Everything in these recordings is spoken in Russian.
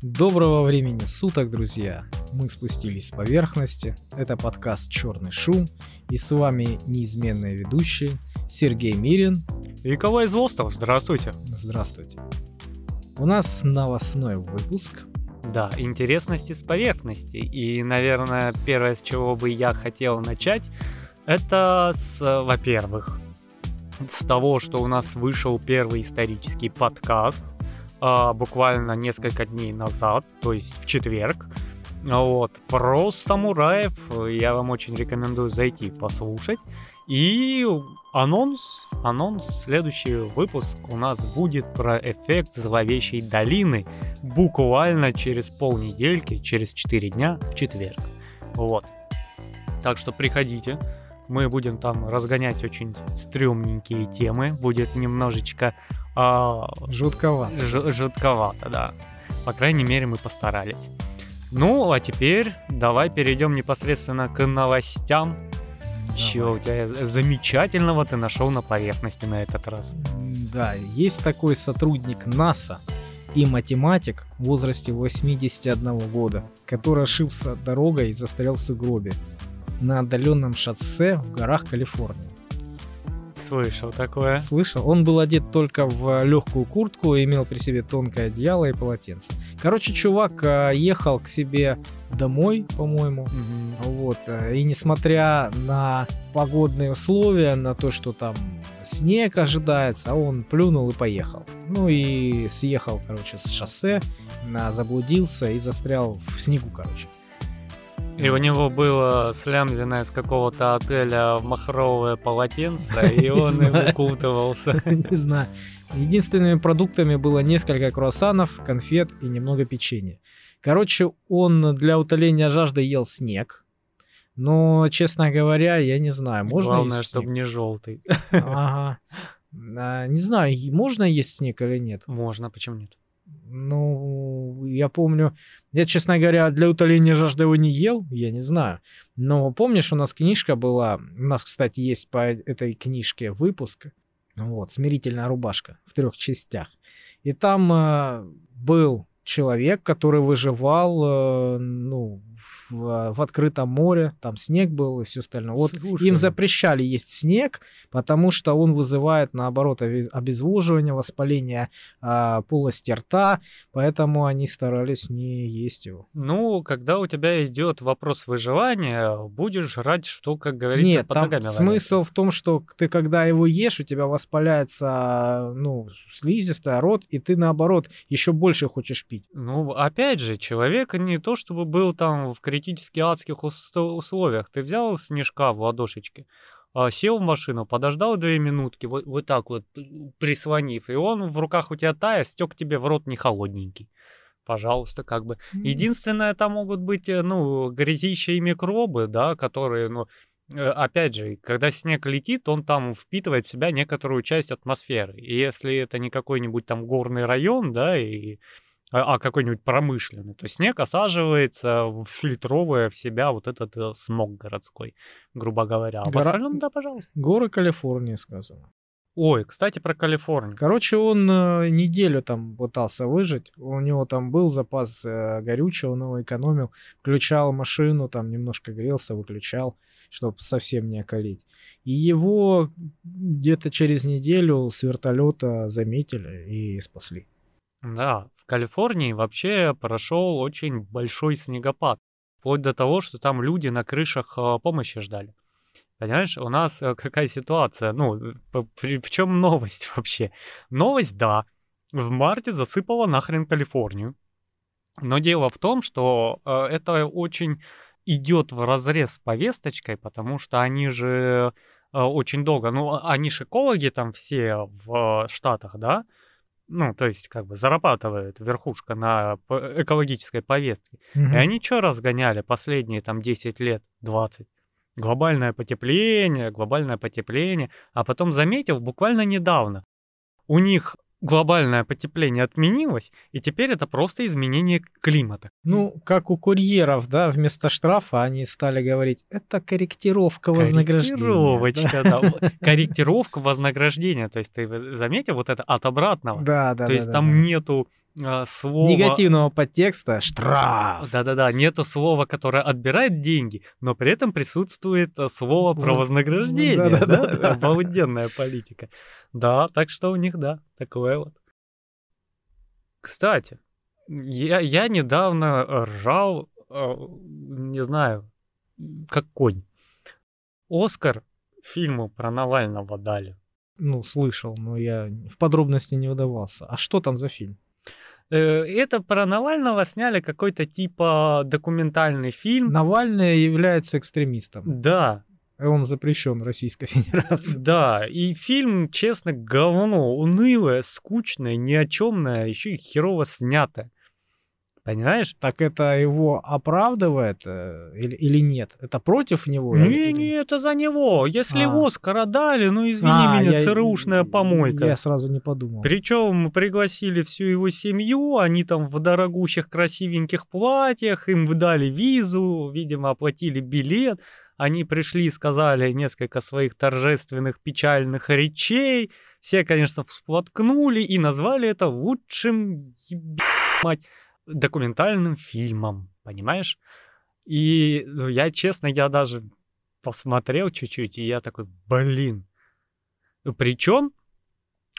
Доброго времени суток, друзья! Мы спустились с поверхности. Это подкаст «Черный шум». И с вами неизменные ведущие Сергей Мирин. И Николай Злостов, здравствуйте. Здравствуйте. У нас новостной выпуск. Да, интересности с поверхности. И, наверное, первое, с чего бы я хотел начать, это с, во-первых, с того, что у нас вышел первый исторический подкаст а, буквально несколько дней назад, то есть в четверг. Вот, про самураев я вам очень рекомендую зайти послушать. И анонс, анонс, следующий выпуск у нас будет про эффект зловещей долины буквально через полнедельки, через 4 дня в четверг. Вот. Так что приходите, мы будем там разгонять очень стрёмненькие темы, будет немножечко... А, жутковато. Ж, жутковато, да. По крайней мере, мы постарались. Ну, а теперь давай перейдем непосредственно к новостям. Чего у тебя замечательного ты нашел на поверхности на этот раз? Да, есть такой сотрудник НАСА и математик в возрасте 81 года, который ошибся дорогой и застрял в сугробе на отдаленном шоссе в горах Калифорнии. Слышал такое. Слышал. Он был одет только в легкую куртку и имел при себе тонкое одеяло и полотенце. Короче, чувак э, ехал к себе домой, по-моему. Угу. Вот. Э, и несмотря на погодные условия, на то, что там снег ожидается, он плюнул и поехал. Ну и съехал, короче, с шоссе, заблудился и застрял в снегу, короче. И у него было слямзенное с какого-то отеля махровое полотенце, и он укутывался. Не знаю. Единственными продуктами было несколько круассанов, конфет и немного печенья. Короче, он для утоления жажды ел снег. Но, честно говоря, я не знаю, можно Главное, чтобы не желтый. Ага. А, не знаю, можно есть снег или нет? Можно, почему нет? Ну, я помню, я, честно говоря, для утоления жажды его не ел, я не знаю. Но помнишь, у нас книжка была, у нас, кстати, есть по этой книжке выпуск, вот, «Смирительная рубашка» в трех частях. И там э, был человек, который выживал, э, ну, в, в открытом море, там снег был и все остальное. Вот Слушай. им запрещали есть снег, потому что он вызывает, наоборот, обезвоживание, воспаление э, полости рта, поэтому они старались не есть его. Ну, когда у тебя идет вопрос выживания, будешь жрать, что, как говорится, Нет, под там ногами смысл валяется. в том, что ты, когда его ешь, у тебя воспаляется, ну, слизистая рот, и ты, наоборот, еще больше хочешь пить. Ну, опять же, человек не то, чтобы был там в критически адских условиях. Ты взял снежка в ладошечке, а, сел в машину, подождал две минутки, вот, вот так вот прислонив, и он в руках у тебя тая, стек тебе в рот не холодненький. Пожалуйста, как бы. Mm-hmm. Единственное, там могут быть, э, ну, грязищие микробы, да, которые, ну, э, опять же, когда снег летит, он там впитывает в себя некоторую часть атмосферы. И если это не какой-нибудь там горный район, да, и а, а какой-нибудь промышленный, то снег осаживается, фильтровывая в себя вот этот э, смог городской, грубо говоря. А Гора... в остальном, да, пожалуйста. Горы Калифорнии сказано. Ой, кстати, про Калифорнию. Короче, он э, неделю там пытался выжить. У него там был запас э, горючего, он его экономил. Включал машину, там немножко грелся, выключал, чтобы совсем не околить. И его где-то через неделю с вертолета заметили и спасли. Да, Калифорнии вообще прошел очень большой снегопад. Вплоть до того, что там люди на крышах а, помощи ждали. Понимаешь, у нас э, какая ситуация? Ну, в чем новость вообще? Новость, да, в марте засыпала нахрен Калифорнию. Но дело в том, что э, это очень идет в разрез с повесточкой, потому что они же э, очень долго, ну, они же экологи там все в Штатах, да, ну, то есть, как бы зарабатывает верхушка на экологической повестке. Mm-hmm. И они что разгоняли последние там 10 лет, 20? Глобальное потепление, глобальное потепление. А потом заметил буквально недавно, у них глобальное потепление отменилось, и теперь это просто изменение климата. Ну, как у курьеров, да, вместо штрафа они стали говорить, это корректировка вознаграждения. Корректировочка, да. Корректировка вознаграждения. То есть ты заметил вот это от обратного? Да, да. То есть там нету а, слова... Негативного подтекста штраф. Да-да-да, нету слова, которое отбирает деньги, но при этом присутствует а, слово про Воз- вознаграждение. Да-да-да. Да? Обалденная политика. Да, так что у них, да, такое вот. Кстати, я, я недавно ржал, э, не знаю, как конь. Оскар фильму про Навального дали. Ну, слышал, но я в подробности не удавался. А что там за фильм? Э, Это про Навального сняли какой-то типа документальный фильм. Навальный является экстремистом. Да, Он запрещен Российской Федерацией. да. И фильм, честно, говно. Унылое, скучное, ни о чемное, еще и херово снятое. Понимаешь? Так это его оправдывает э, или, или нет? Это против него? Не, или- не, это за него. Если А. Оскара дали, ну извини А, меня, я- ЦРУшная помойка. Я сразу не подумал. Причем пригласили всю его семью, они там в дорогущих красивеньких платьях, им выдали визу, видимо, оплатили билет. Они пришли и сказали несколько своих торжественных печальных речей. Все, конечно, всплоткнули и назвали это лучшим, еб- мать, документальным фильмом, понимаешь? И ну, я, честно, я даже посмотрел чуть-чуть, и я такой, блин. Причем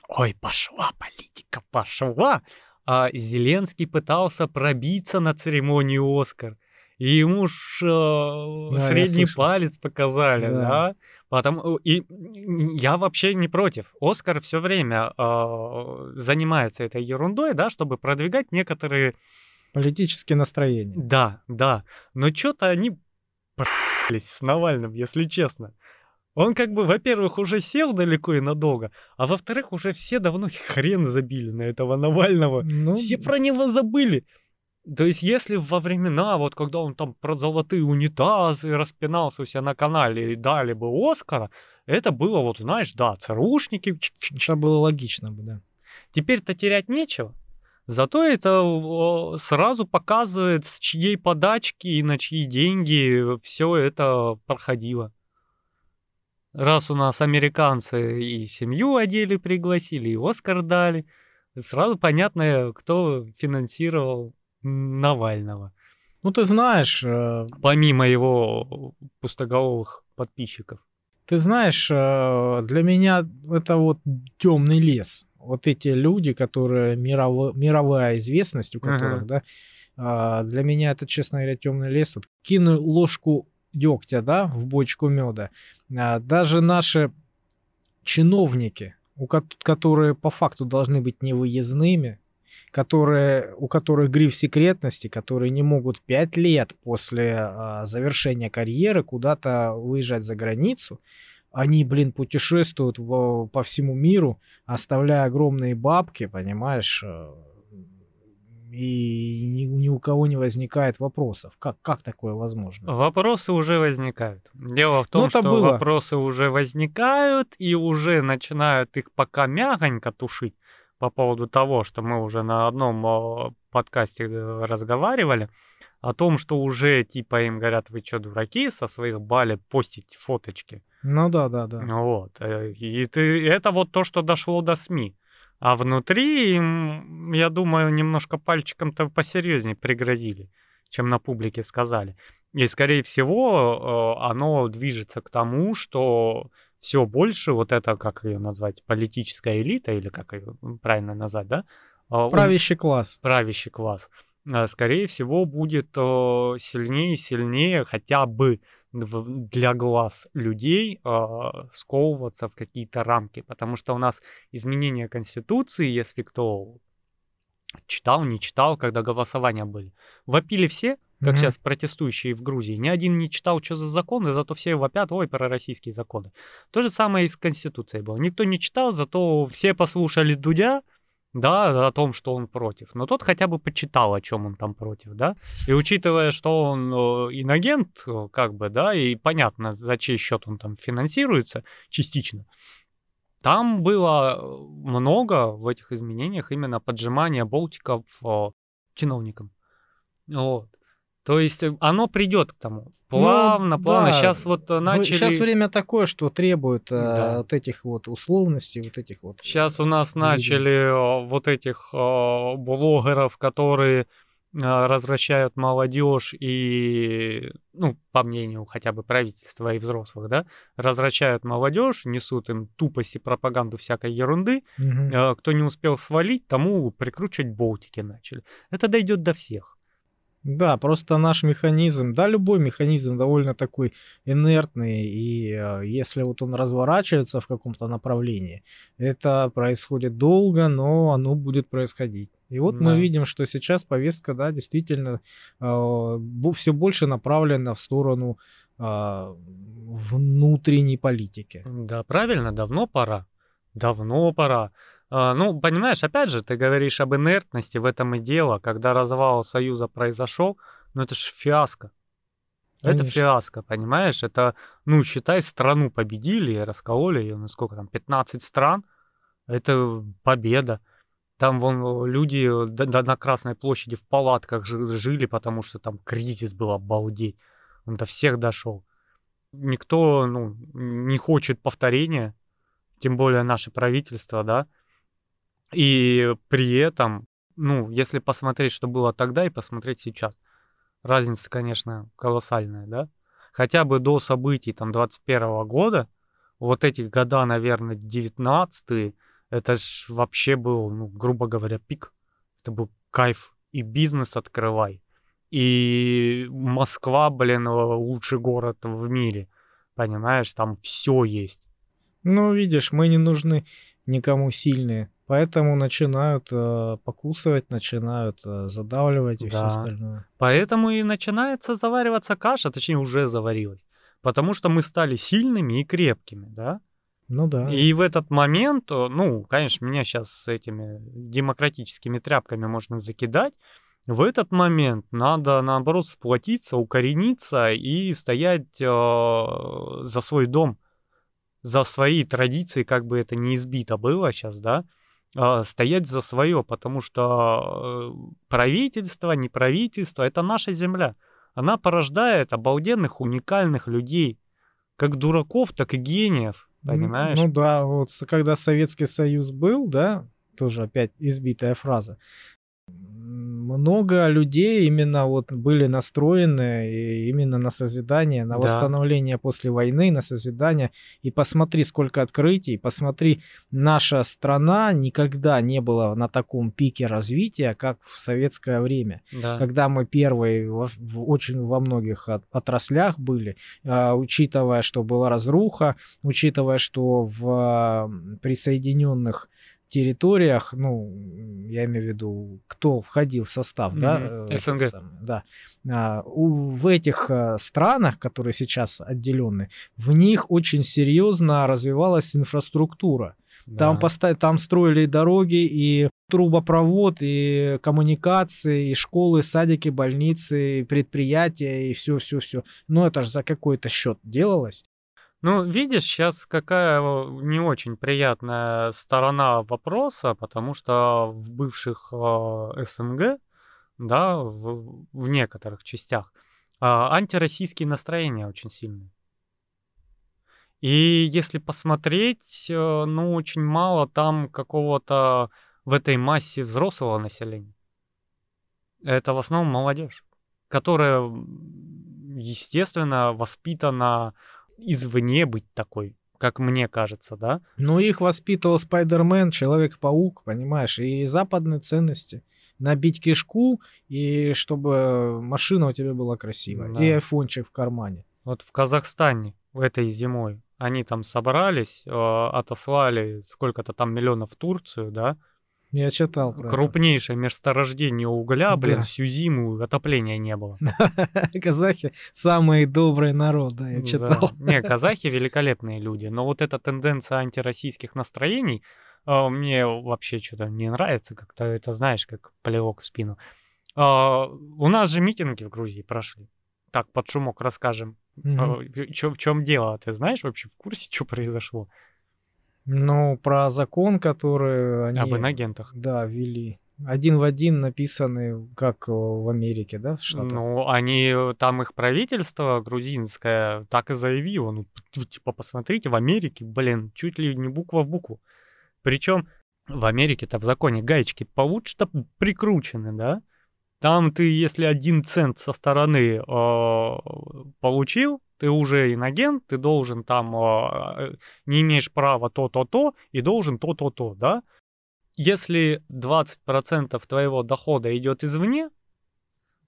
Ой, пошла политика, пошла. А Зеленский пытался пробиться на церемонию Оскар. И ему ж э, я средний палец показали, Да. да. Потому и м, я вообще не против. Оскар все время э, занимается этой ерундой, да, чтобы продвигать некоторые. Политические настроения. Да, да. Но что-то они с Навальным, если честно. Он как бы, во-первых, уже сел далеко и надолго, а во-вторых, уже все давно хрен забили на этого Навального. Ну, Все про него забыли. То есть, если во времена, вот когда он там про золотые унитазы распинался у себя на канале и дали бы Оскара, это было вот, знаешь, да, ЦРУшники. это было логично бы, да. Теперь-то терять нечего. Зато это сразу показывает, с чьей подачки и на чьи деньги все это проходило. Раз у нас американцы и семью одели пригласили, и Оскар дали, сразу понятно, кто финансировал Навального. Ну, ты знаешь, э, Помимо его пустоголовых подписчиков. ты знаешь, э, для меня это вот темный лес. Вот эти люди, которые мирово- мировая известность у которых, Ага. да, а, для меня это, честно говоря, темный лес. Вот кину ложку дегтя, да, в бочку меда. А, Даже наши чиновники, у ко- которые по факту должны быть невыездными, которые, у которых гриф секретности, которые не могут пять лет после а, завершения карьеры куда-то выезжать за границу, они, блин, путешествуют во- по всему миру, оставляя огромные бабки, понимаешь, э, и ни, ни у кого не возникает вопросов. Как, как такое возможно? Вопросы уже возникают. Дело в том, Ну, что было. вопросы уже возникают и уже начинают их пока мягонько тушить по поводу того, что мы уже на одном подкасте э, разговаривали, о том, что уже типа им говорят, вы что, дураки, со своих балет постить фоточки. Ну да, да, да. Вот. э, И ты, это вот то, что дошло до СМИ. А внутри им, я думаю, немножко пальчиком-то посерьезнее пригрозили, чем на публике сказали. И, скорее всего, э, оно движется к тому, что все больше вот это, как ее назвать, политическая элита, или как ее правильно назвать, да? А, Правящий класс. правящий класс, а, скорее всего, будет э, сильнее и сильнее хотя бы для глаз людей а, сковываться в какие-то рамки. Потому что у нас изменения Конституции, если кто читал, не читал, когда голосования были, вопили все, как Мгм. сейчас протестующие в Грузии. Ни один не читал, что за законы, зато все вопят, ой, пророссийские законы. То же самое и с Конституцией было. Никто не читал, зато все послушали Дудя, да, о том, что он против. Но тот хотя бы почитал, о чем он там против, да. И учитывая, что он э, инагент, э, как бы, да, и понятно, за чей счет он там финансируется частично, там было э, много в этих изменениях именно поджимания болтиков чиновникам. Вот. То есть э, оно придет к тому. Плавно, Ну, плавно. да. Сейчас вот э, начали... Сейчас время такое, что требует э, Да. вот этих вот условностей, вот этих вот. Сейчас у нас Видимо. начали вот этих блогеров, которые э, развращают молодежь и, ну, по мнению хотя бы правительства и взрослых, да, развращают молодежь, несут им тупость и пропаганду всякой ерунды. Э, Кто не успел свалить, тому прикручивать болтики начали. Это дойдет до всех. Да, просто наш механизм, да, любой механизм довольно такой инертный, и э, если вот он разворачивается в каком-то направлении, это происходит долго, но оно будет происходить. И вот Да. мы видим, что сейчас повестка, да, действительно все больше направлена в сторону а, внутренней политики. Да, правильно, давно пора. Давно пора. А, Ну, понимаешь, опять же, ты говоришь об инертности, в этом и дело. Когда развал Союза произошел, ну это ж фиаско. Это Конечно. фиаско, понимаешь? Это, ну, считай, страну победили, и раскололи ее, на сколько там, 15 стран. Это победа. Там вон люди д- на Красной площади в палатках жи- жили, потому что там кризис был обалдеть. Он до всех дошел. Никто, ну, не хочет повторения, тем более наше правительство, да. И при этом, ну, если посмотреть, что было тогда, и посмотреть сейчас, разница, конечно, колоссальная, да. Хотя бы до событий там 21 года, вот эти года, наверное, 19 это ж вообще был, ну, грубо говоря, пик. Это был кайф. И бизнес открывай. И Москва, блин, лучший город в мире. Понимаешь, там все есть. Ну, видишь, мы не нужны никому сильные, поэтому начинают э, покусывать, начинают э, задавливать и все Да. остальное. Поэтому и начинается завариваться каша, точнее уже заварилась. Потому что мы стали сильными и крепкими, да? Ну да. И в этот момент, э, ну, конечно, меня сейчас с этими демократическими тряпками можно закидать. В этот момент надо, наоборот, сплотиться, укорениться и стоять э, за свой дом, за свои традиции, как бы это не избито было сейчас, да, стоять за свое, потому что э, правительство, не правительство, это наша земля. Она порождает обалденных, уникальных людей, как дураков, так и гениев. Понимаешь? Ну да, вот когда Советский Союз был, да, тоже опять избитая фраза. Много людей именно вот были настроены именно на созидание, на Да. восстановление после войны, на созидание. И посмотри, сколько открытий, посмотри, наша страна никогда не была на таком пике развития, как в советское время Да. когда мы первые во- в- очень во многих от- отраслях были, а, учитывая, что была разруха, учитывая, что в а, присоединенных территориях, ну, я имею в виду, кто входил в состав, да, Мгм. э, СНГ. самый, да, А, у- в этих а, странах, которые сейчас отделены, в них очень серьезно развивалась инфраструктура. Там, Да. поста- там строили и дороги, и трубопровод, и коммуникации, и школы, садики, больницы, и предприятия, и все-все-все. Но это же за какой-то счет делалось. Ну, видишь, сейчас какая э, не очень приятная сторона вопроса, потому что в бывших э, СНГ, да, в, в некоторых частях, а, антироссийские настроения очень сильные. И если посмотреть, э, ну, очень мало там какого-то в этой массе взрослого населения. Это в основном молодежь, которая, естественно, воспитана извне быть такой, как мне кажется, да? Но их воспитывал Спайдермен, Человек-паук, понимаешь, и западные ценности. Набить кишку, и чтобы машина у тебя была красивая, Да. и айфончик в кармане. Вот в Казахстане в этой зимой они там собрались, э, отослали сколько-то там миллионов в Турцию, да? Я читал про это. Крупнейшее месторождение угля, блин, Да. всю зиму отопления не было. Казахи самый добрый народ, да, я Да. читал. Не, казахи великолепные люди, но вот эта тенденция антироссийских настроений а, мне вообще что-то не нравится, как-то это, знаешь, как плевок в спину. А, у нас же митинги в Грузии прошли. Так, под шумок расскажем. Мгм. в чем дело? Ты знаешь вообще в курсе, что произошло? Ну, про закон, который они... Об инагентах. Да, ввели. один в один написаны, как в Америке, да, в Штатах? Ну, они, там их правительство грузинское так и заявило. Ну, типа, посмотрите, в Америке, блин, чуть ли не буква в букву. Причем в Америке-то в законе гаечки получше-то прикручены, да? Там ты, если один цент со стороны э, получил, ты уже иногент, ты должен там, э, не имеешь права то-то-то и должен то-то-то, да? Если 20% твоего дохода идет извне,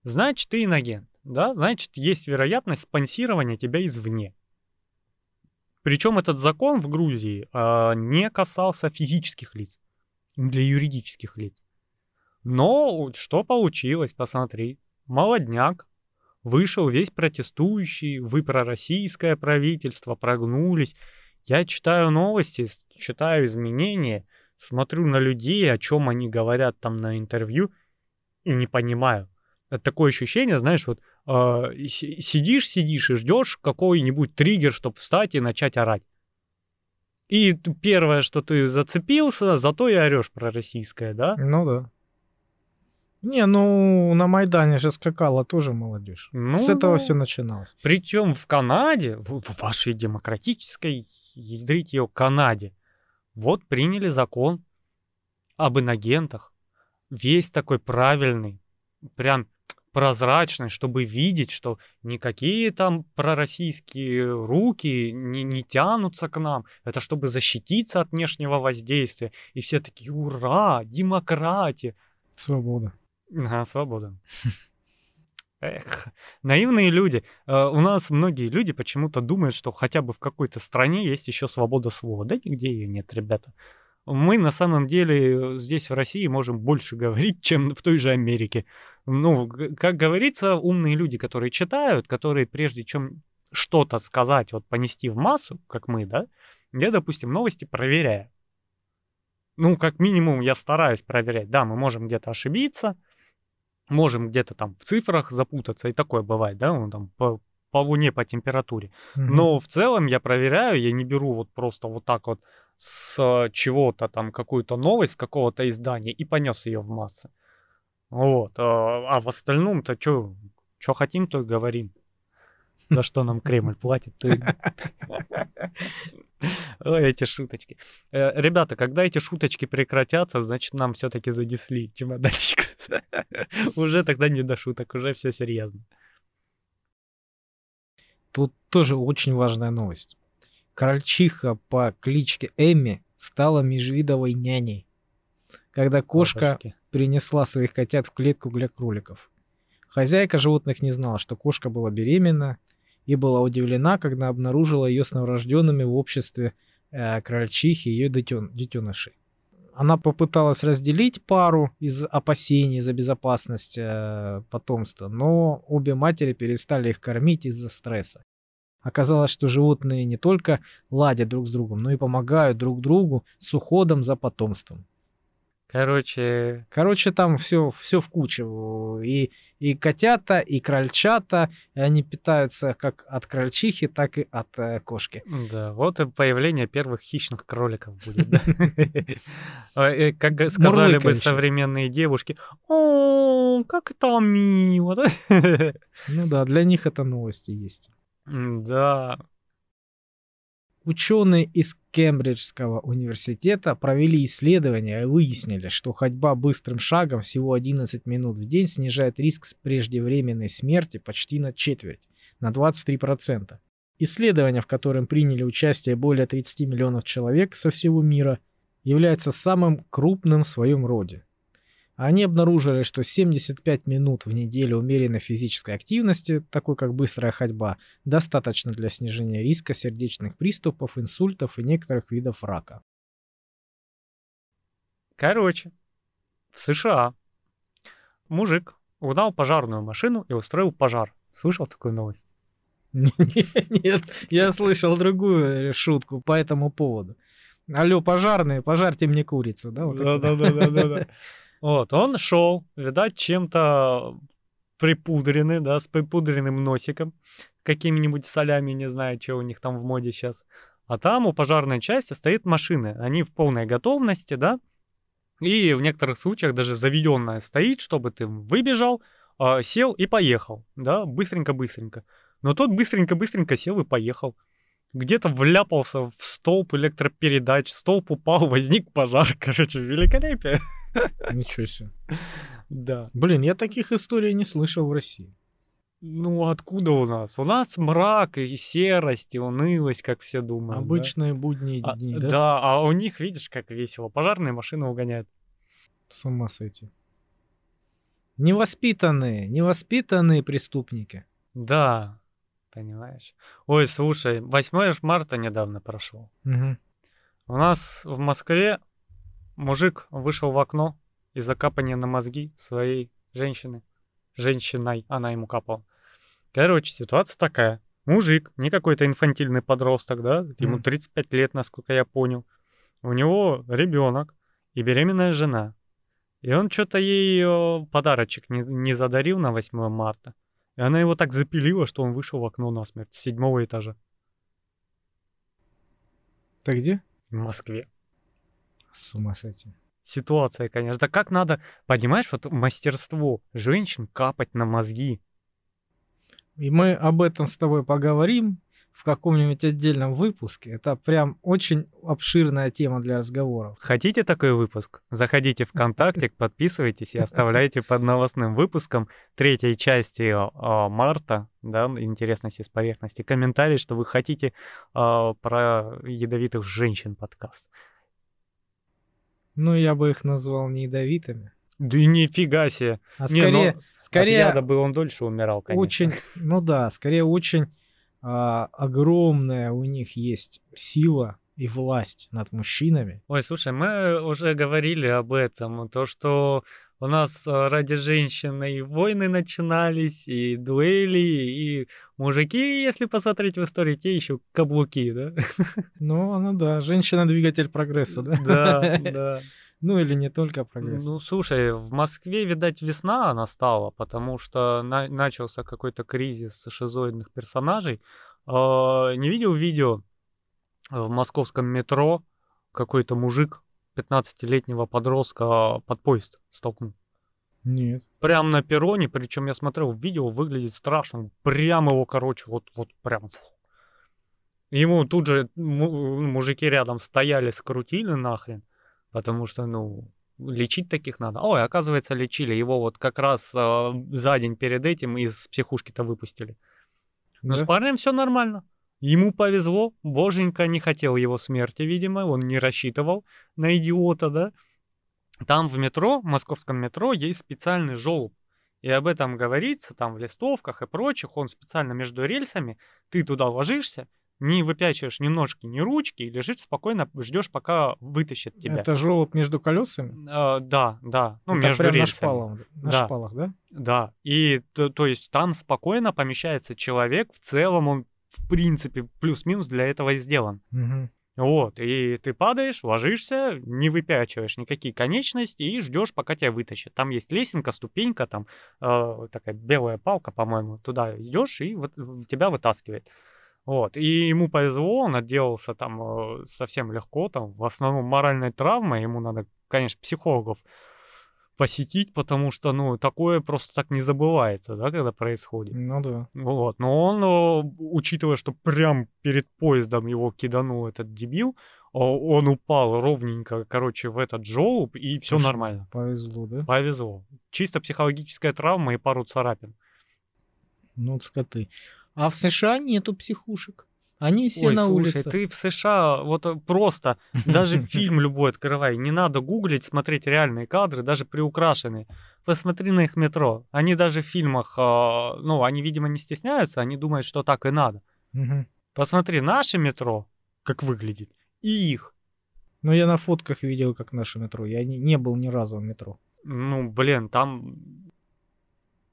значит ты иногент, да? Значит есть вероятность спонсирования тебя извне. Причем этот закон в Грузии э, не касался физических лиц, для юридических лиц. Но что получилось, посмотри. Молодняк. Вышел весь протестующий, вы пророссийское правительство, прогнулись. Я читаю новости, читаю изменения, смотрю на людей, о чем они говорят там на интервью, и не понимаю. Это такое ощущение, знаешь, вот э, сидишь, сидишь и ждешь какой-нибудь триггер, чтобы встать и начать орать. И первое, что ты зацепился, зато и орешь про российское, да? Ну да. Не, ну на Майдане же скакала тоже молодежь. Ну, С этого все начиналось. Причем в Канаде, в, вашей демократической, ядрить ее Канаде, вот приняли закон об инагентах. Весь такой правильный, прям прозрачный, чтобы видеть, что никакие там пророссийские руки не, не тянутся к нам. Это чтобы защититься от внешнего воздействия. И все такие, ура, демократия. Свобода. Ага, свобода. Эх, наивные люди. Э, у нас многие люди почему-то думают, что хотя бы в какой-то стране есть еще свобода слова. Да нигде ее нет, ребята. Мы на самом деле здесь в России можем больше говорить, чем в той же Америке. Ну, как говорится, умные люди, которые читают, которые прежде чем что-то сказать, вот понести в массу, как мы, да, я, допустим, новости проверяю. Ну, как минимум, я стараюсь проверять. Да, мы можем где-то ошибиться, можем где-то там в цифрах запутаться, и такое бывает, да, ну, там по, по луне, по температуре. Mm-hmm. Но в целом я проверяю, я не беру вот просто вот так вот с чего-то там какую-то новость, с какого-то издания и понес ее в массы. Вот. А, а в остальном-то что, что хотим, то и говорим. За что нам Кремль платит, то Ой, эти шуточки. Э, ребята, когда эти шуточки прекратятся, значит, нам все-таки занесли чемоданчик. Уже тогда не до шуток, уже все серьезно. Тут тоже очень важная новость. Крольчиха по кличке Эмми стала межвидовой няней, когда кошка Бабочки. принесла своих котят в клетку для кроликов. Хозяйка животных не знала, что кошка была беременна, и была удивлена, когда обнаружила ее с новорожденными в обществе э, крольчихи и ее детен, детенышей. Она попыталась разделить пару из опасений за безопасность э, потомства, но обе матери перестали их кормить из-за стресса. Оказалось, что животные не только ладят друг с другом, но и помогают друг другу с уходом за потомством. Короче... Короче, там все, все в кучу. И, и котята, и крольчата, и они питаются как от крольчихи, так и от э, кошки. Да, вот и появление первых хищных кроликов будет. Э, как сказали бы современные девушки, о, как это мило. Ну да, для них это новости есть. Да, Ученые из Кембриджского университета провели исследования и выяснили, что ходьба быстрым шагом всего 11 минут в день снижает риск преждевременной смерти почти на четверть, на 23%. Исследование, в котором приняли участие более 30 миллионов человек со всего мира, является самым крупным в своем роде. Они обнаружили, что 75 минут в неделю умеренной физической активности, такой как быстрая ходьба, достаточно для снижения риска сердечных приступов, инсультов и некоторых видов рака. Короче, в США мужик угнал пожарную машину и устроил пожар. Слышал такую новость? Нет, я слышал другую шутку по этому поводу. Алло, пожарные, пожарьте мне курицу, да? Да, да, да, да, да. Вот, он шел, видать, чем-то припудренный, да, с припудренным носиком, какими-нибудь солями, не знаю, что у них там в моде сейчас. А там у пожарной части стоит машины, они в полной готовности, да, И в некоторых случаях даже заведенная стоит, чтобы ты выбежал, а, сел и поехал, да, быстренько-быстренько. Но тот быстренько-быстренько сел и поехал. Где-то вляпался в столб электропередач, столб упал, возник пожар, короче, великолепие. Ничего себе. Да. Блин, я таких историй не слышал в России. Ну, откуда у нас? У нас мрак и серость, и унылость, как все думают. да. Обычные будние А, дни, да? да? а у них, видишь, как весело. Пожарные машины угоняют. С ума сойти. Невоспитанные, невоспитанные преступники. Да, понимаешь. Ой, слушай, 8 ж марта недавно прошел. Мгм. У нас в Москве мужик вышел в окно из-за капания на мозги своей женщины. Женщиной она ему капала. Короче, ситуация такая. Мужик, не какой-то инфантильный подросток, да, ему Мгм. 35 лет, насколько я понял. У него ребенок и беременная жена. И он что-то ей э, подарочек не, не задарил на 8 марта. И она его так запилила, что он вышел в окно насмерть с седьмого этажа Ты где? в Москве. С ума сойти. Ситуация, конечно. Да как надо, понимаешь, вот мастерство женщин капать на мозги. И мы об этом с тобой поговорим в каком-нибудь отдельном выпуске. Это прям очень обширная тема для разговоров. Хотите такой выпуск? Заходите в ВКонтакте, подписывайтесь и оставляйте под новостным выпуском третьей части а, марта, да, интересности с поверхности, комментарий, что вы хотите а, про ядовитых женщин подкаст. Ну, я бы их назвал не ядовитыми. Да и нифига себе. А Не, скорее, ну, От скорее яда бы он дольше умирал, конечно. очень, ну да, скорее очень а, огромная у них есть сила и власть над мужчинами. Ой, слушай, мы уже говорили об этом, то, что у нас э, ради женщин и войны начинались, и дуэли, и мужики, если посмотреть в истории, те еще каблуки, да? Ну, ну да, женщина двигатель прогресса, да? Да, да. Ну или не только прогресса. Ну, слушай, в Москве, видать, весна настала, потому что на- начался какой-то кризис шизоидных персонажей. А, Не видел видео в московском метро какой-то мужик 15-летнего подростка под поезд столкнул. Нет. Прям на перроне, причем я смотрел видео, выглядит страшно. Прям его, короче, вот, вот прям. Ему тут же му- мужики рядом стояли, скрутили нахрен, потому что, ну, лечить таких надо. Ой, оказывается, лечили. Его вот как раз а, за день перед этим из психушки-то выпустили. Но Да? с парнем все нормально. Ему повезло, боженька не хотел его смерти, видимо, он не рассчитывал на идиота, да. Там в метро, в московском метро, есть специальный желоб. И об этом говорится там в листовках и прочих. Он специально между рельсами. Ты туда ложишься, не выпячиваешь ни ножки, ни ручки, и лежишь спокойно, ждешь, пока вытащат тебя. Это желоб между колесами? А, да, да. Ну, Это между прям на рельсами. шпалах, на Да. шпалах, да? Да, и то, то есть там спокойно помещается человек, в целом он в принципе плюс-минус для этого и сделан. Мгм. Вот, и ты падаешь, ложишься, не выпячиваешь никакие конечности и ждешь, пока тебя вытащат. Там есть лесенка, ступенька, там э, такая белая палка, по-моему, туда идешь и вот тебя вытаскивает. Вот, и ему повезло, он отделался там э, совсем легко, там в основном моральной травмой, ему надо, конечно, психологов посетить, потому что, ну, такое просто так не забывается, да, когда происходит. Ну да. Вот, но он, учитывая, что прям перед поездом его киданул этот дебил, он упал ровненько, короче, в этот желоб, и все нормально. Повезло, да? Повезло. Чисто психологическая травма и пару царапин. Ну, вот скоты. А в США нету психушек. Они все Ой, на слушай, улице. ты в США вот э, просто, даже фильм любой открывай, не надо гуглить, смотреть реальные кадры, даже приукрашенные. Посмотри на их метро. Они даже в фильмах, э, ну, они, видимо, не стесняются, они думают, что так и надо. Посмотри наше метро, как выглядит, и их. Ну, я на фотках видел, как наше метро. Я не, не был ни разу в метро. Ну, блин, там...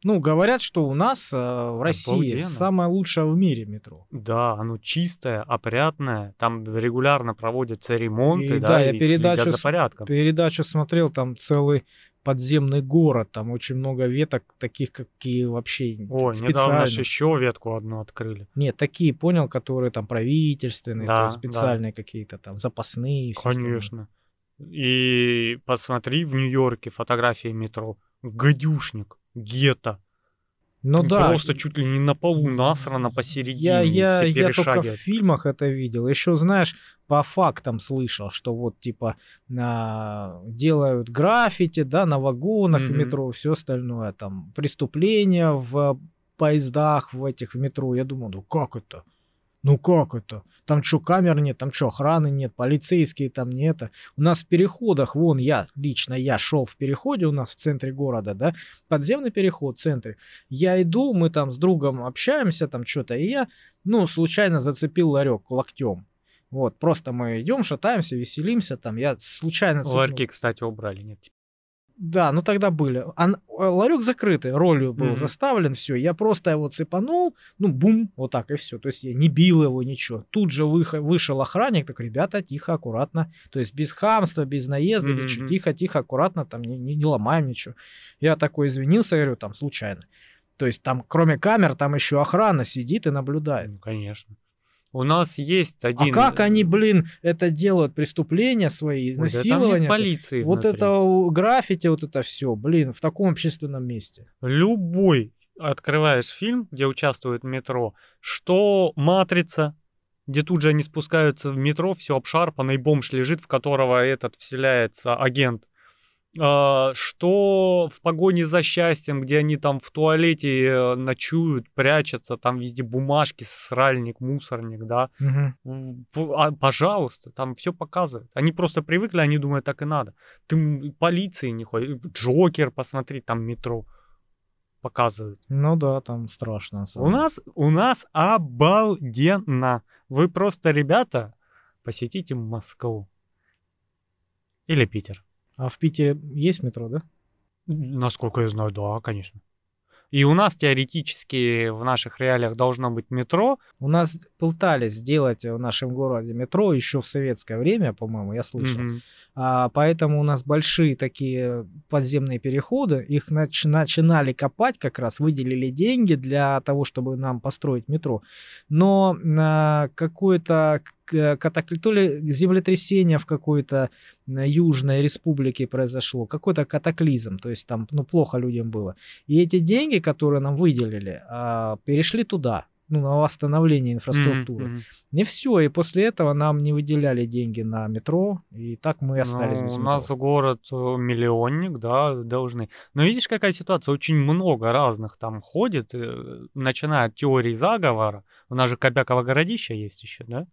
Ну, говорят, что у нас э, в России Обалденно. самое лучшее в мире метро. Да, оно чистое, опрятное, там регулярно проводятся ремонты, И да, да, я и передачу за порядком. Передачу смотрел, там целый подземный город, там очень много веток, таких, какие вообще Ой, недавно еще ветку одну открыли. Нет, такие, понял, которые там правительственные, Да, есть да. специальные какие-то там запасные. всё остальное. Конечно. И посмотри в Нью-Йорке фотографии метро. Гадюшник, гетто. Ну да. Просто чуть ли не на полу насрано посередине. Я, я, я только в фильмах это видел. Еще, знаешь, по фактам слышал, что вот типа а, делают граффити, да, на вагонах в Мгм. метро, все остальное, там преступления в поездах, в этих в метро. Я думал, ну как это? Ну как это? Там что, камер нет, там что, охраны нет, полицейские там не это. У нас в переходах, вон я, лично я шел в переходе у нас в центре города, да, подземный переход в центре. Я иду, мы там с другом общаемся, там что-то, и я, ну, случайно зацепил ларек локтем. Вот, просто мы идем, шатаемся, веселимся, там, я случайно цепнул. Ларьки, кстати, убрали, нет. Да, ну тогда были. А ларек закрытый, ролью был Мгм. заставлен, все. Я просто его цепанул, ну, бум, вот так и все. То есть я не бил его, ничего. Тут же выхо- вышел охранник, так, ребята, тихо, аккуратно. То есть без хамства, без наезда, без чё, Мгм. тихо, тихо, аккуратно, там не, не, не ломаем ничего. Я такой извинился, говорю, там, случайно. То есть там, кроме камер, там еще охрана сидит и наблюдает. Ну, конечно. У нас есть один... А как они, блин, это делают, преступления свои, изнасилования? полиции Вот внутри. это граффити, вот это все, блин, в таком общественном месте. Любой открываешь фильм, где участвует метро, что «Матрица», где тут же они спускаются в метро, все обшарпано, и бомж лежит, в которого этот вселяется агент. А, Что в погоне за счастьем, где они там в туалете э, ночуют, прячутся, там везде бумажки, сральник, мусорник, да. П- а, пожалуйста, там все показывают. Они просто привыкли, они думают, так и надо. Ты полиции не ходит. Джокер, посмотри, там метро показывают. Ну да, там страшно. У нас, у нас обалденно. Вы просто, ребята, посетите Москву. Или Питер. А в Питере есть метро, да? Насколько я знаю, да, конечно. И у нас теоретически в наших реалиях должно быть метро. У нас пытались сделать в нашем городе метро еще в советское время, по-моему, я слышал. Мгм. А, поэтому у нас большие такие подземные переходы. Их нач- начинали копать как раз, выделили деньги для того, чтобы нам построить метро. Но а, какое-то к- катакли- то ли землетрясение в какой-то южной республике произошло, какой-то катаклизм, то есть там ну, плохо людям было. И эти деньги, которые нам выделили, а, перешли туда, ну, на восстановление инфраструктуры. Мгм. Не все, и после этого нам не выделяли деньги на метро, и так мы остались Ну, без У нас город э, миллионник, да, должны. Но видишь, какая ситуация? Очень много разных там ходит, э, начиная от теории заговора. У нас же Кобяково городище есть еще, да?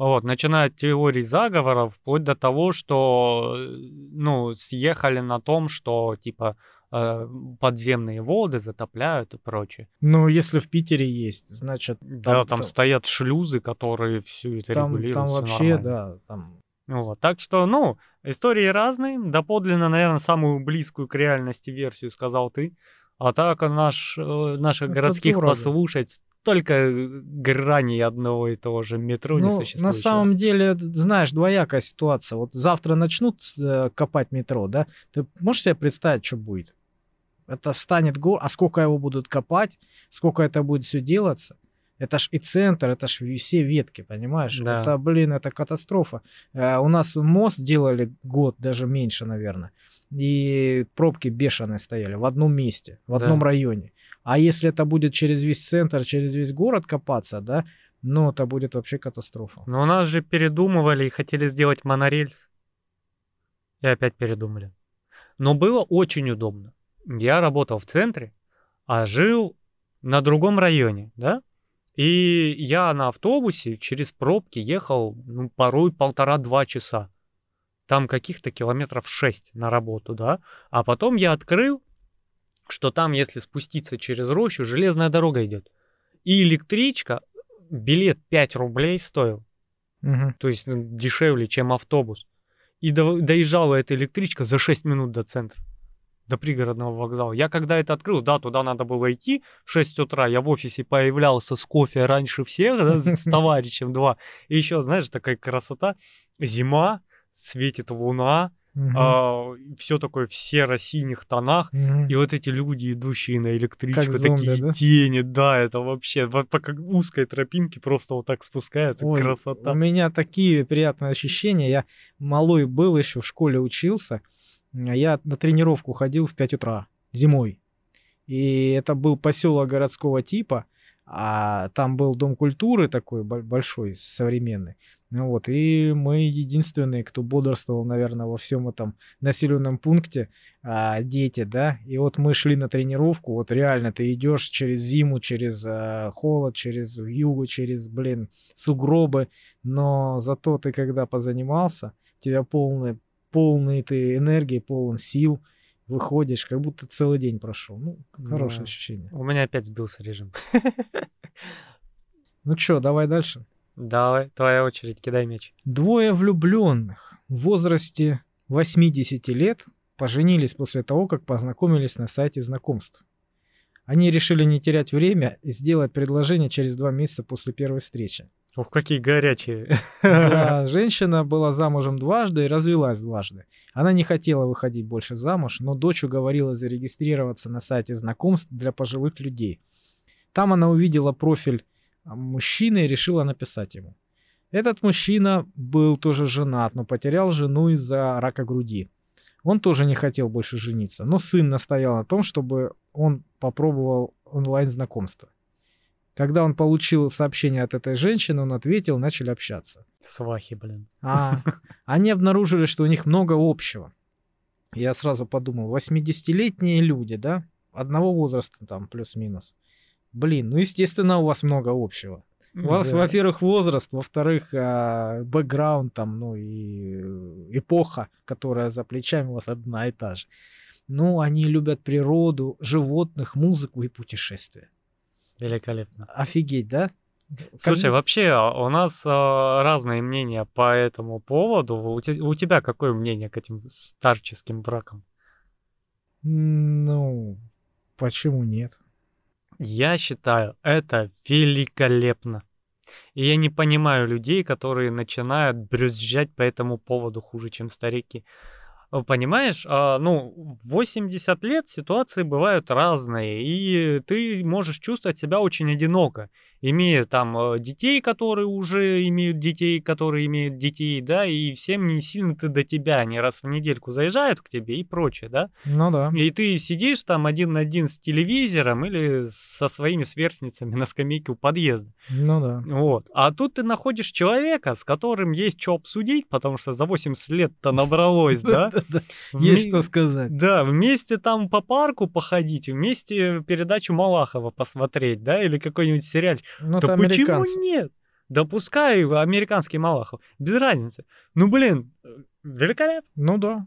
Вот, начиная от теории заговора, вплоть до того, что, э, ну, съехали на том, что, типа, э, подземные воды затопляют и прочее. Ну, если в Питере есть, значит, Да, там, там, там- стоят шлюзы, которые все это там, регулируют. там вообще, нормально. да, там Вот, так что, ну, истории разные. Доподлинно, наверное, самую близкую к реальности версию сказал ты. А так наш, э, наших Это городских послушать столько э, граней одного и того же метро не Ну, существует. на самом деле, знаешь, двоякая ситуация. Вот завтра начнут э, копать метро, да? Ты можешь себе представить, что будет? Это станет гор, а сколько его будут копать, сколько это будет все делаться? Это ж и центр, это ж все ветки, понимаешь? Да. Это, блин, это катастрофа. Э, у нас мост делали год, даже меньше, наверное. И пробки бешеные стояли в одном месте, в Да. одном районе. А если это будет через весь центр, через весь город копаться, да, ну, это будет вообще катастрофа. Но у нас же передумывали и хотели сделать монорельс. И опять передумали. Но было очень удобно. Я работал в центре, а жил на другом районе, да? И я на автобусе через пробки ехал, ну, порой полтора-два часа. Там каких-то километров шесть на работу, да? А потом я открыл, что там, если спуститься через рощу, железная дорога идет. И электричка, билет 5 рублей стоил Мгм. то есть ну, дешевле, чем автобус. И до- доезжала эта электричка за 6 минут до центра, до пригородного вокзала. Я когда это открыл, да, туда надо было идти в 6 утра, я в офисе появлялся с кофе раньше всех, да, с товарищем два. И еще, знаешь, такая красота, зима, светит луна, Мгм. все такое в серо-синих тонах, Мгм. и вот эти люди, идущие на электричку, зомби, такие да? тени, да, это вообще во- по как узкой тропинке просто вот так спускаются, Ой, красота. У меня такие приятные ощущения. Я малой был еще в школе учился. а Я на тренировку ходил в 5 утра зимой. И это был поселок городского типа, а там был дом культуры такой бо- большой, современный. Ну вот, и мы единственные, кто бодрствовал, наверное, во всем этом населенном пункте, а, дети, да. И вот мы шли на тренировку, вот реально ты идешь через зиму, через а, холод, через югу, через, блин, сугробы, но зато ты когда позанимался, у тебя полный, полный ты энергии, полон сил, выходишь, как будто целый день прошел. Ну, хорошее Да. ощущение. У меня опять сбился режим. Ну чё, давай дальше. Давай, твоя очередь, кидай мяч. Двое влюбленных в возрасте 80 лет поженились после того, как познакомились на сайте знакомств. Они решили не терять время и сделать предложение через два месяца после первой встречи. Ух, какие горячие. Да, женщина была замужем дважды и развелась дважды. Она не хотела выходить больше замуж, но дочь уговорила зарегистрироваться на сайте знакомств для пожилых людей. Там она увидела профиль а, мужчины и решила написать ему. Этот мужчина был тоже женат, но потерял жену из-за рака груди. Он тоже не хотел больше жениться, но сын настоял на том, чтобы он попробовал онлайн-знакомство. Когда он получил сообщение от этой женщины, он ответил, начали общаться. Свахи, блин. А, они обнаружили, что у них много общего. Я сразу подумал, 80-летние люди, да? Одного возраста там плюс-минус. Блин, ну естественно у вас много общего. У вас, Да. во-первых, возраст, во-вторых, а, бэкграунд там, ну и э, эпоха, которая за плечами у вас одна и та же. Ну, они любят природу, животных, музыку и путешествия. Великолепно. Офигеть, да? Слушай, Как- вообще а, у нас а, разные мнения по этому поводу. У, те- у тебя какое мнение к этим старческим бракам? Ну, почему нет? Я считаю, это великолепно. И я не понимаю людей, которые начинают брюзжать по этому поводу хуже, чем старики. Э, Понимаешь, а, ну, в 80 лет ситуации бывают разные, и ты можешь чувствовать себя очень одиноко, имея там э, детей, которые уже имеют детей, которые имеют детей, да, и всем не сильно ты до тебя, они раз в недельку заезжают к тебе и прочее, да. Ну да. И ты сидишь там один на один с телевизором или со своими сверстницами на скамейке у подъезда. Ну да. Вот. А тут ты находишь человека, с которым есть что обсудить, потому что за 80 лет-то набралось, да? Есть что сказать. Да, вместе там по парку походить, вместе передачу Малахова посмотреть, да, или какой-нибудь сериальчик. Ну, да почему нет? Да пускай американский Малахов, без разницы. Ну, блин, великолепно. Ну да.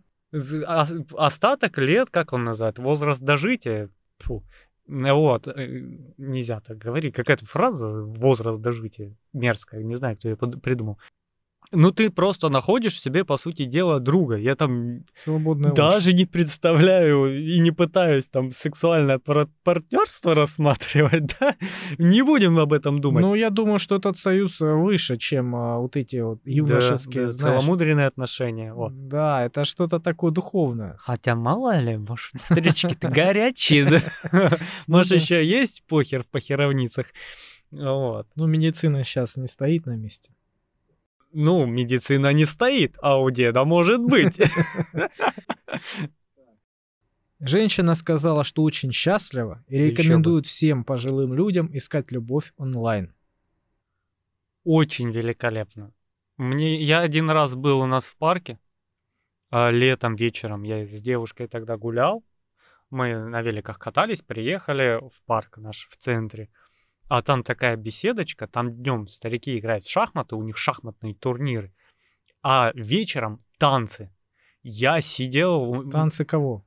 Остаток лет, как он называет, возраст дожития. Фу. Вот, э, нельзя так говорить. Какая-то фраза возраст дожития мерзкая, не знаю, кто ее придумал. Ну, ты просто находишь себе, по сути дела, друга. Я там Свободная даже не представляю и не пытаюсь там сексуальное пар- партнерство рассматривать, да? Не будем об этом думать. Ну, я думаю, что этот союз э, выше, чем а, вот эти вот Да, юношеские, да, знаешь. целомудренные отношения. Вот. Да, это что-то такое духовное. Хотя мало ли, может, старички-то горячие, да? Может, да. еще есть похер в похеровницах. Вот. Ну, медицина сейчас не стоит на месте. Ну, медицина не стоит, а у деда может быть. Женщина сказала, что очень счастлива и рекомендует всем пожилым людям искать любовь онлайн. Очень великолепно. Мне, я один раз был у нас в парке, а, летом вечером, я с девушкой тогда гулял, мы на великах катались, приехали в парк наш в центре, а там такая беседочка, там днем старики играют в шахматы, у них шахматные турниры, а вечером танцы. Я сидел... Танцы кого?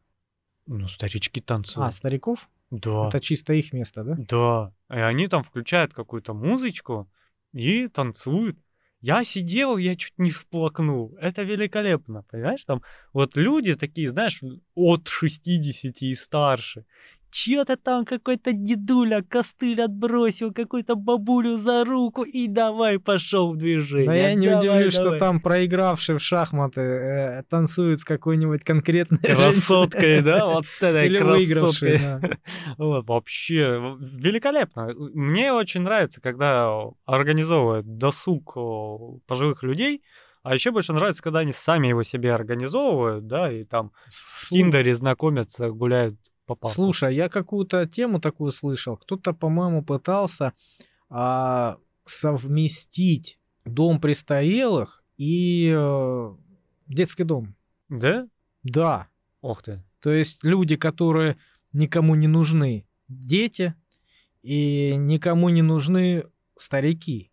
Ну, старички танцуют. А, стариков? да. Это чисто их место, да? Да, и они там включают какую-то музычку и танцуют. Я сидел, я чуть не всплакнул. Это великолепно, понимаешь? Там вот люди такие, знаешь, от 60 и старше. Чё ты там какой-то дедуля костыль отбросил, какую-то бабулю за руку и давай пошел в движение. Но я не давай, удивлюсь, что давай». там проигравший в шахматы э, танцует с какой-нибудь конкретной Красоткой, да, вот этой Или красоткой. да. Вот, вообще великолепно. Мне очень нравится, когда организовывают досуг пожилых людей, а еще больше нравится, когда они сами его себе организовывают, да, и там в Тиндере знакомятся, гуляют по парку. Слушай, я какую-то тему такую слышал. Кто-то, по-моему, пытался а, совместить дом престарелых и э, детский дом. Да? Да. Ох ты. То есть люди, которые никому не нужны, дети, и никому не нужны старики.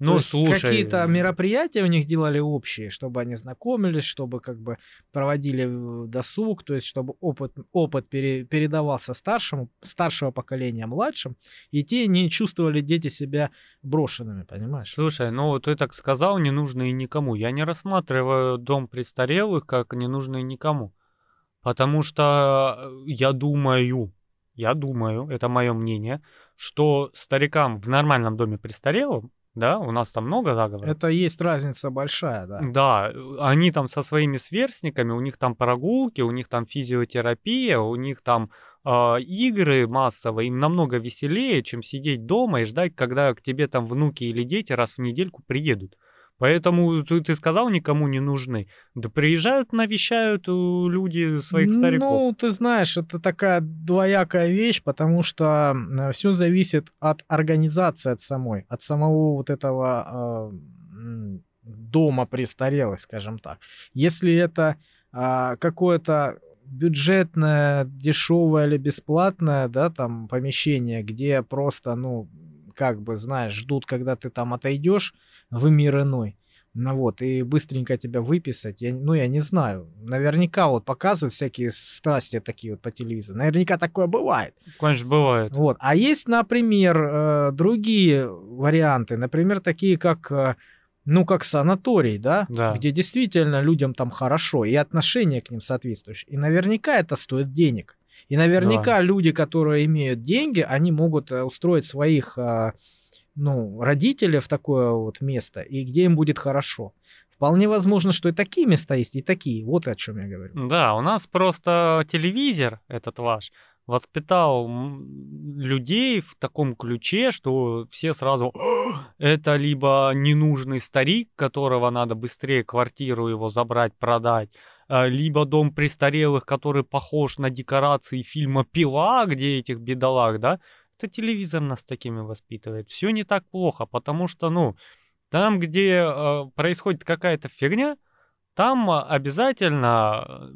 Ну, слушай. Какие-то мероприятия у них делали общие, чтобы они знакомились, чтобы как бы проводили э, досуг, то есть чтобы опыт, опыт пере- передавался старшему, старшего поколения младшим, и те не чувствовали дети себя брошенными, понимаешь? Слушай, ну вот ты так сказал, не нужно и никому. Я не рассматриваю дом престарелых как не нужный никому. Потому что э, я думаю, я думаю, это мое мнение, что старикам в нормальном доме престарелых, да, у нас там много заговоров. Это есть разница большая, да. Да, э, они там со своими сверстниками, у них там прогулки, у них там физиотерапия, у них там а, игры массовые, им намного веселее, чем сидеть дома и ждать, когда к тебе там внуки или дети раз в недельку приедут. Поэтому ты, ты сказал, никому не нужны. Да приезжают, навещают э, люди своих стариков. Ну, ты знаешь, это такая двоякая вещь, потому что все зависит от организации, от самой, от самого вот этого э, дома престарелых, скажем так. Если это а, какое-то бюджетное, дешевое или бесплатное, да, там помещение, где просто, ну, как бы, знаешь, ждут, когда ты там отойдешь в мир иной. Ну вот, и быстренько тебя выписать, я, ну, я не знаю. Наверняка вот показывают всякие страсти такие вот по телевизору. Наверняка такое бывает. Конечно, бывает. Вот. А есть, например, э, другие варианты. Например, такие как, э, ну, как санаторий, да? Да. Где действительно людям там хорошо, и отношение к ним соответствующее. И наверняка это стоит денег. И наверняка люди, которые имеют деньги, они могут э, устроить своих э, ну, родителей в такое вот место, и где им будет хорошо. Вполне возможно, что и такие места есть, и такие. Вот о чем я говорю. Да, у нас просто телевизор этот ваш воспитал людей в таком ключе, что все сразу «О, это либо ненужный старик, которого надо быстрее квартиру его забрать, продать, а, либо дом престарелых, который похож на декорации фильма «Пила», где этих бедолаг, да, это телевизор нас такими воспитывает. Все не так плохо, потому что, ну, там, где э, происходит какая-то фигня, там а, обязательно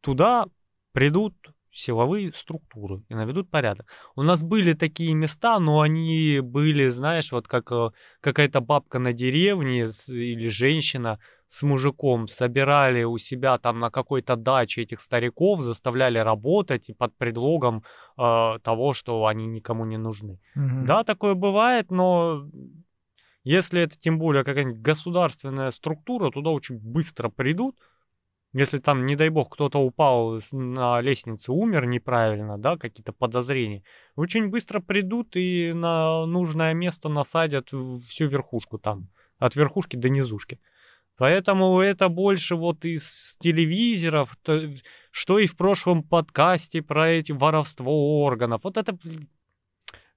туда придут силовые структуры и наведут порядок. У нас были такие места, но они были, знаешь, вот как какая-то бабка на деревне или женщина с мужиком собирали у себя там на какой-то даче этих стариков, заставляли работать и под предлогом э, того, что они никому не нужны. Мгм. Да, такое бывает, но если это тем более какая-нибудь государственная структура, туда очень быстро придут. Если там, не дай бог, кто-то упал на лестнице, умер неправильно, да, какие-то подозрения, очень быстро придут и на нужное место насадят всю верхушку там, от верхушки до низушки. Поэтому это больше вот из телевизоров, то- что и в прошлом подкасте про эти воровство органов. Вот это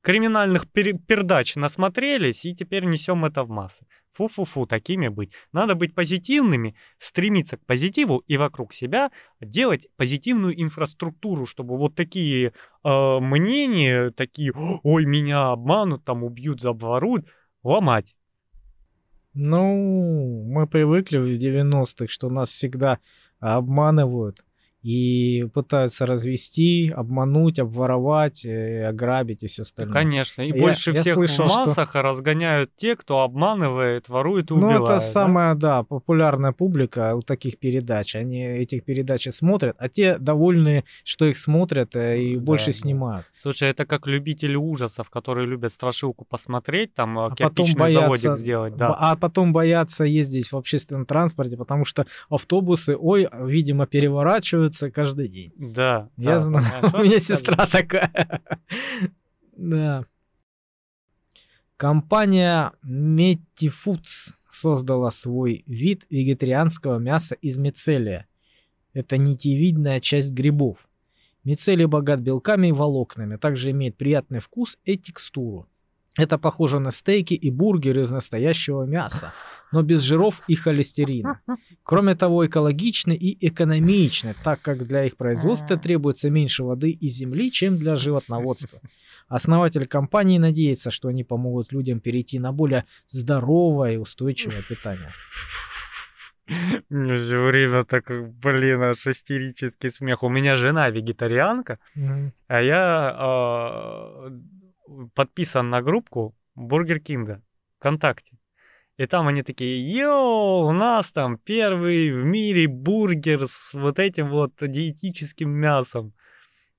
криминальных пер- пердач насмотрелись, и теперь несем это в массы. Фу-фу-фу, такими быть. Надо быть позитивными, стремиться к позитиву и вокруг себя делать позитивную инфраструктуру, чтобы вот такие э, мнения, такие, ой, меня обманут, там убьют, заборуют, ломать. Ну, мы привыкли в 90-х, что нас всегда обманывают и пытаются развести, обмануть, обворовать, э, ограбить и все остальное. Конечно. И Я- больше я всех слышал, в что- массах разгоняют те, кто обманывает, ворует и Ну, убивает. это да? самая, да, популярная публика у таких передач. Они этих передач смотрят, а те довольные, что их смотрят э, и Да, больше да. снимают. Слушай, это как любители ужасов, которые любят страшилку посмотреть, там А потом кирпичный боятся, заводик сделать, да. а потом боятся ездить в общественном транспорте, потому что автобусы, ой, видимо, переворачиваются, мясо каждый день. Да. Я да, знаю, у меня сестра такая. Да. Компания Metti Foods создала свой вид вегетарианского мяса из мицелия. Это нитевидная часть грибов. Мицелий богат белками и волокнами, а также имеет приятный вкус и текстуру. Это похоже на стейки и бургеры из настоящего мяса, но без жиров и холестерина. Кроме того, экологичны и экономичны, так как для их производства требуется меньше воды и земли, чем для животноводства. Основатель компании надеется, что они помогут людям перейти на более здоровое и устойчивое питание. Мне все время так, блин, аж истерический смех. У меня жена вегетарианка, а я а, подписан на группу Бургер Кинга ВКонтакте. И там они такие, yo, у нас там первый в мире бургер с вот этим вот диетическим мясом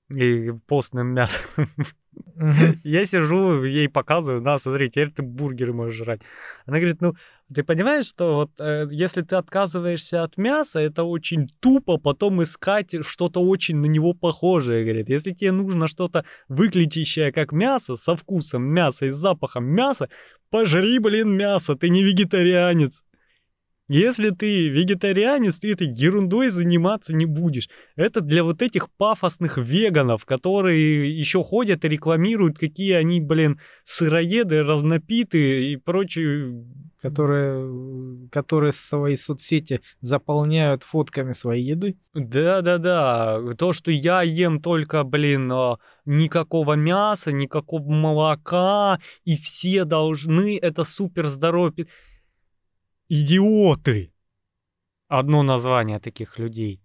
и постным мясом. Я сижу, ей показываю, на, смотри, теперь ты бургеры можешь жрать. Она говорит, ну, ты понимаешь, что вот э, если ты отказываешься от мяса, это очень тупо потом искать что-то очень на него похожее, говорит. Если тебе нужно что-то выглядящее как мясо, со вкусом мяса и запахом мяса, пожри, блин, мясо, ты не вегетарианец. Если ты вегетарианец, ты этой ерундой заниматься не будешь. Это для вот этих пафосных веганов, которые еще ходят и рекламируют, какие они, блин, сыроеды, разнопиты и прочие. Которые, которые свои соцсети заполняют фотками своей еды. Да-да-да, то, что я ем только, блин, а, никакого мяса, никакого молока, и все должны, это супер здоровье. Идиоты! Одно название таких людей.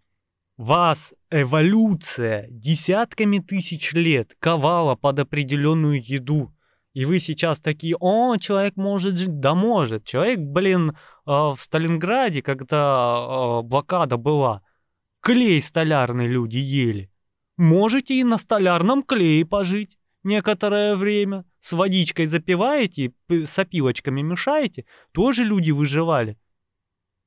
Вас эволюция десятками тысяч лет ковала под определенную еду. И вы сейчас такие, о, человек может жить. Да может. Человек, блин, а, в Сталинграде, когда а, блокада была, клей столярный люди ели. Можете и на столярном клее пожить некоторое время. С водичкой запиваете, с опилочками мешаете, тоже люди выживали.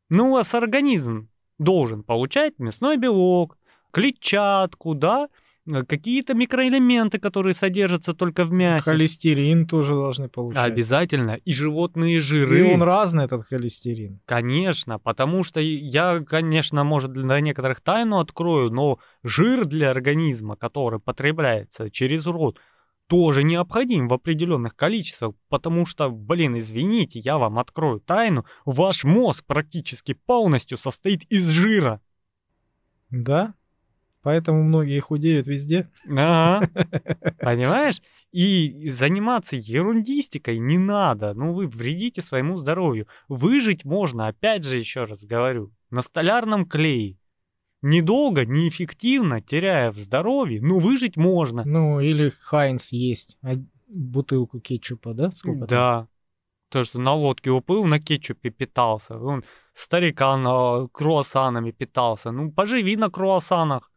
Ну, у вас организм должен получать мясной белок, клетчатку, да, э, какие-то микроэлементы, которые содержатся только в мясе. Холестерин тоже должны получать. Обязательно. И животные И жиры. он разный, этот холестерин. Конечно, потому что и- я, конечно, может, для некоторых тайну открою, но жир для организма, который потребляется через рот, тоже необходим в определенных количествах, потому что, блин, извините, я вам открою тайну, ваш мозг практически полностью состоит из жира. Да? Поэтому многие худеют везде. Ага. Понимаешь? И заниматься ерундистикой не надо. Ну, вы вредите своему здоровью. Выжить можно, опять же, еще раз говорю, на столярном клее. Недолго, неэффективно, теряя в здоровье, но выжить можно. Ну, или Хайнс есть. а- Бутылку кетчупа, да? Сколько там? Да. То, что на лодке уплыл, на кетчупе питался. Он старикан а, круассанами питался. Ну, поживи на круассанах.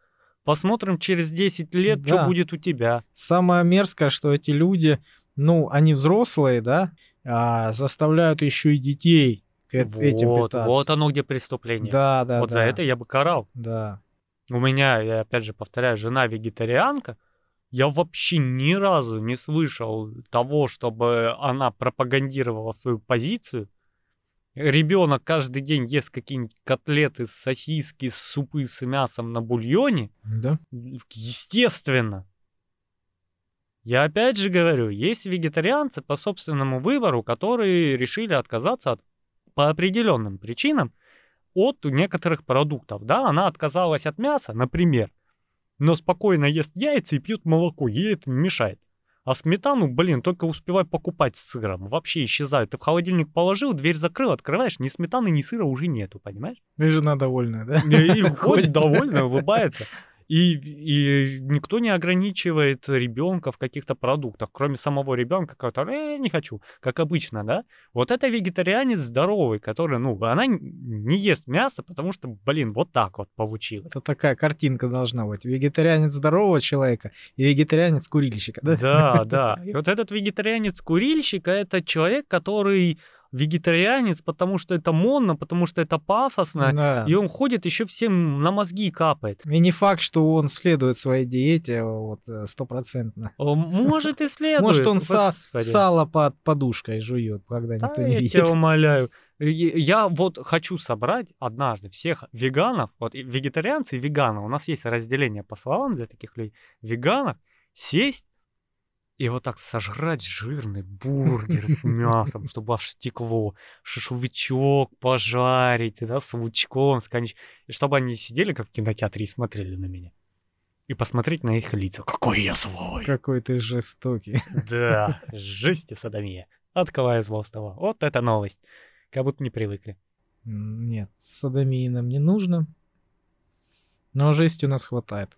Посмотрим через 10 лет, что Да. будет у тебя. Самое мерзкое, что эти люди, ну, они взрослые, да, а заставляют еще и детей к э- этим вот, питаться. вот оно где преступление. Да, да, вот да. за это я бы карал. Да. У меня, я опять же повторяю, жена вегетарианка. Я вообще ни разу не слышал того, чтобы она пропагандировала свою позицию. Ребенок каждый день ест какие-нибудь котлеты, сосиски, супы с мясом на бульоне. Да. Естественно. Я опять же говорю, есть вегетарианцы по собственному выбору, которые решили отказаться от, по определенным причинам от некоторых продуктов. Да, она отказалась от мяса, например, но спокойно ест яйца и пьет молоко, ей это не мешает. А сметану, блин, только успевай покупать с сыром. Вообще исчезают. Ты в холодильник положил, дверь закрыл, открываешь, ни сметаны, ни сыра уже нету, понимаешь? И жена довольная, да? И ходит довольно, улыбается. И, и никто не ограничивает ребенка в каких-то продуктах, кроме самого ребенка, который э, не хочу, как обычно, да? Вот это вегетарианец здоровый, который, ну, она не ест мясо, потому что, блин, вот так вот получилось. Это такая картинка должна быть. Вегетарианец здорового человека и вегетарианец курильщика, да? Да, да. И вот этот вегетарианец-курильщик, это человек, который вегетарианец, потому что это модно, потому что это пафосно, Да. и он ходит еще всем на мозги капает. И не факт, что он следует своей диете вот э, стопроцентно. Может и следует. Может, он са- сало под подушкой жует, когда Да, никто не я видит. тебя умоляю. Я вот хочу собрать однажды всех веганов, вот вегетарианцы и веганов, у нас есть разделение по словам для таких людей, веганов, сесть и вот так сожрать жирный бургер с мясом, чтобы аж текло, шашлычок пожарить, да, с лучком, с коньяч- и чтобы они сидели как в кинотеатре и смотрели на меня. И посмотреть на их лица. Какой я свой! Какой ты жестокий. Да, жесть и садомия. От кого из Волстова. Вот это новость. Как будто не привыкли. Нет, садомии нам не нужно. Но жести у нас хватает.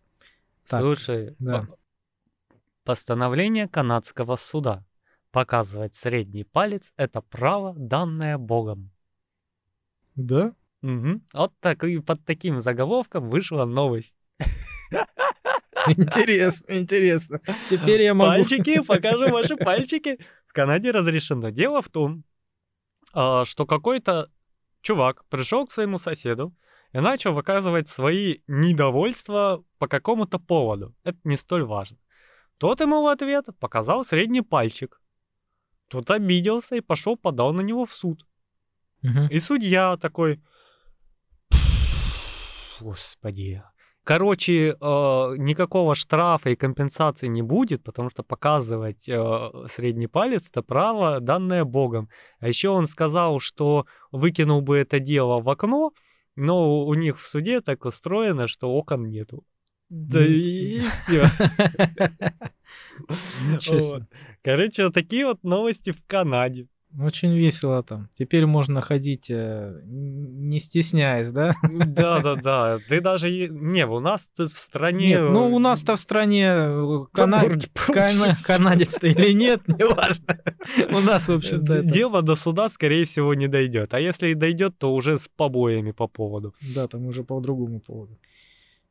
Так, Слушай, да. По- постановление канадского суда. Показывать средний палец – это право, данное Богом. Да? Мгм. Вот так, и под таким заголовком вышла новость. Интересно, интересно. Теперь я могу... Пальчики, покажу ваши пальчики. В Канаде разрешено. Дело в том, а, что какой-то чувак пришел к своему соседу и начал выказывать свои недовольства по какому-то поводу. Это не столь важно. Тот ему в ответ показал средний пальчик. Тот обиделся и пошел подал на него в суд. Мгм. И судья такой... Господи. Короче, э, никакого штрафа и компенсации не будет, потому что показывать э, средний палец это право, данное Богом. А еще он сказал, что выкинул бы это дело в окно, но у них в суде так устроено, что окон нету. Да и все. Короче, вот такие вот новости в Канаде. Очень весело там. Теперь можно ходить, э, не стесняясь, да? Да, да, да. Ты даже не, у нас в стране. Нет, ну у нас-то в стране э, кана- кана- канадец-то или нет, неважно. У нас, в общем-то, это- Дело до суда, скорее всего, не дойдет. А если и дойдет, то уже с побоями по поводу. Да, там уже по другому поводу.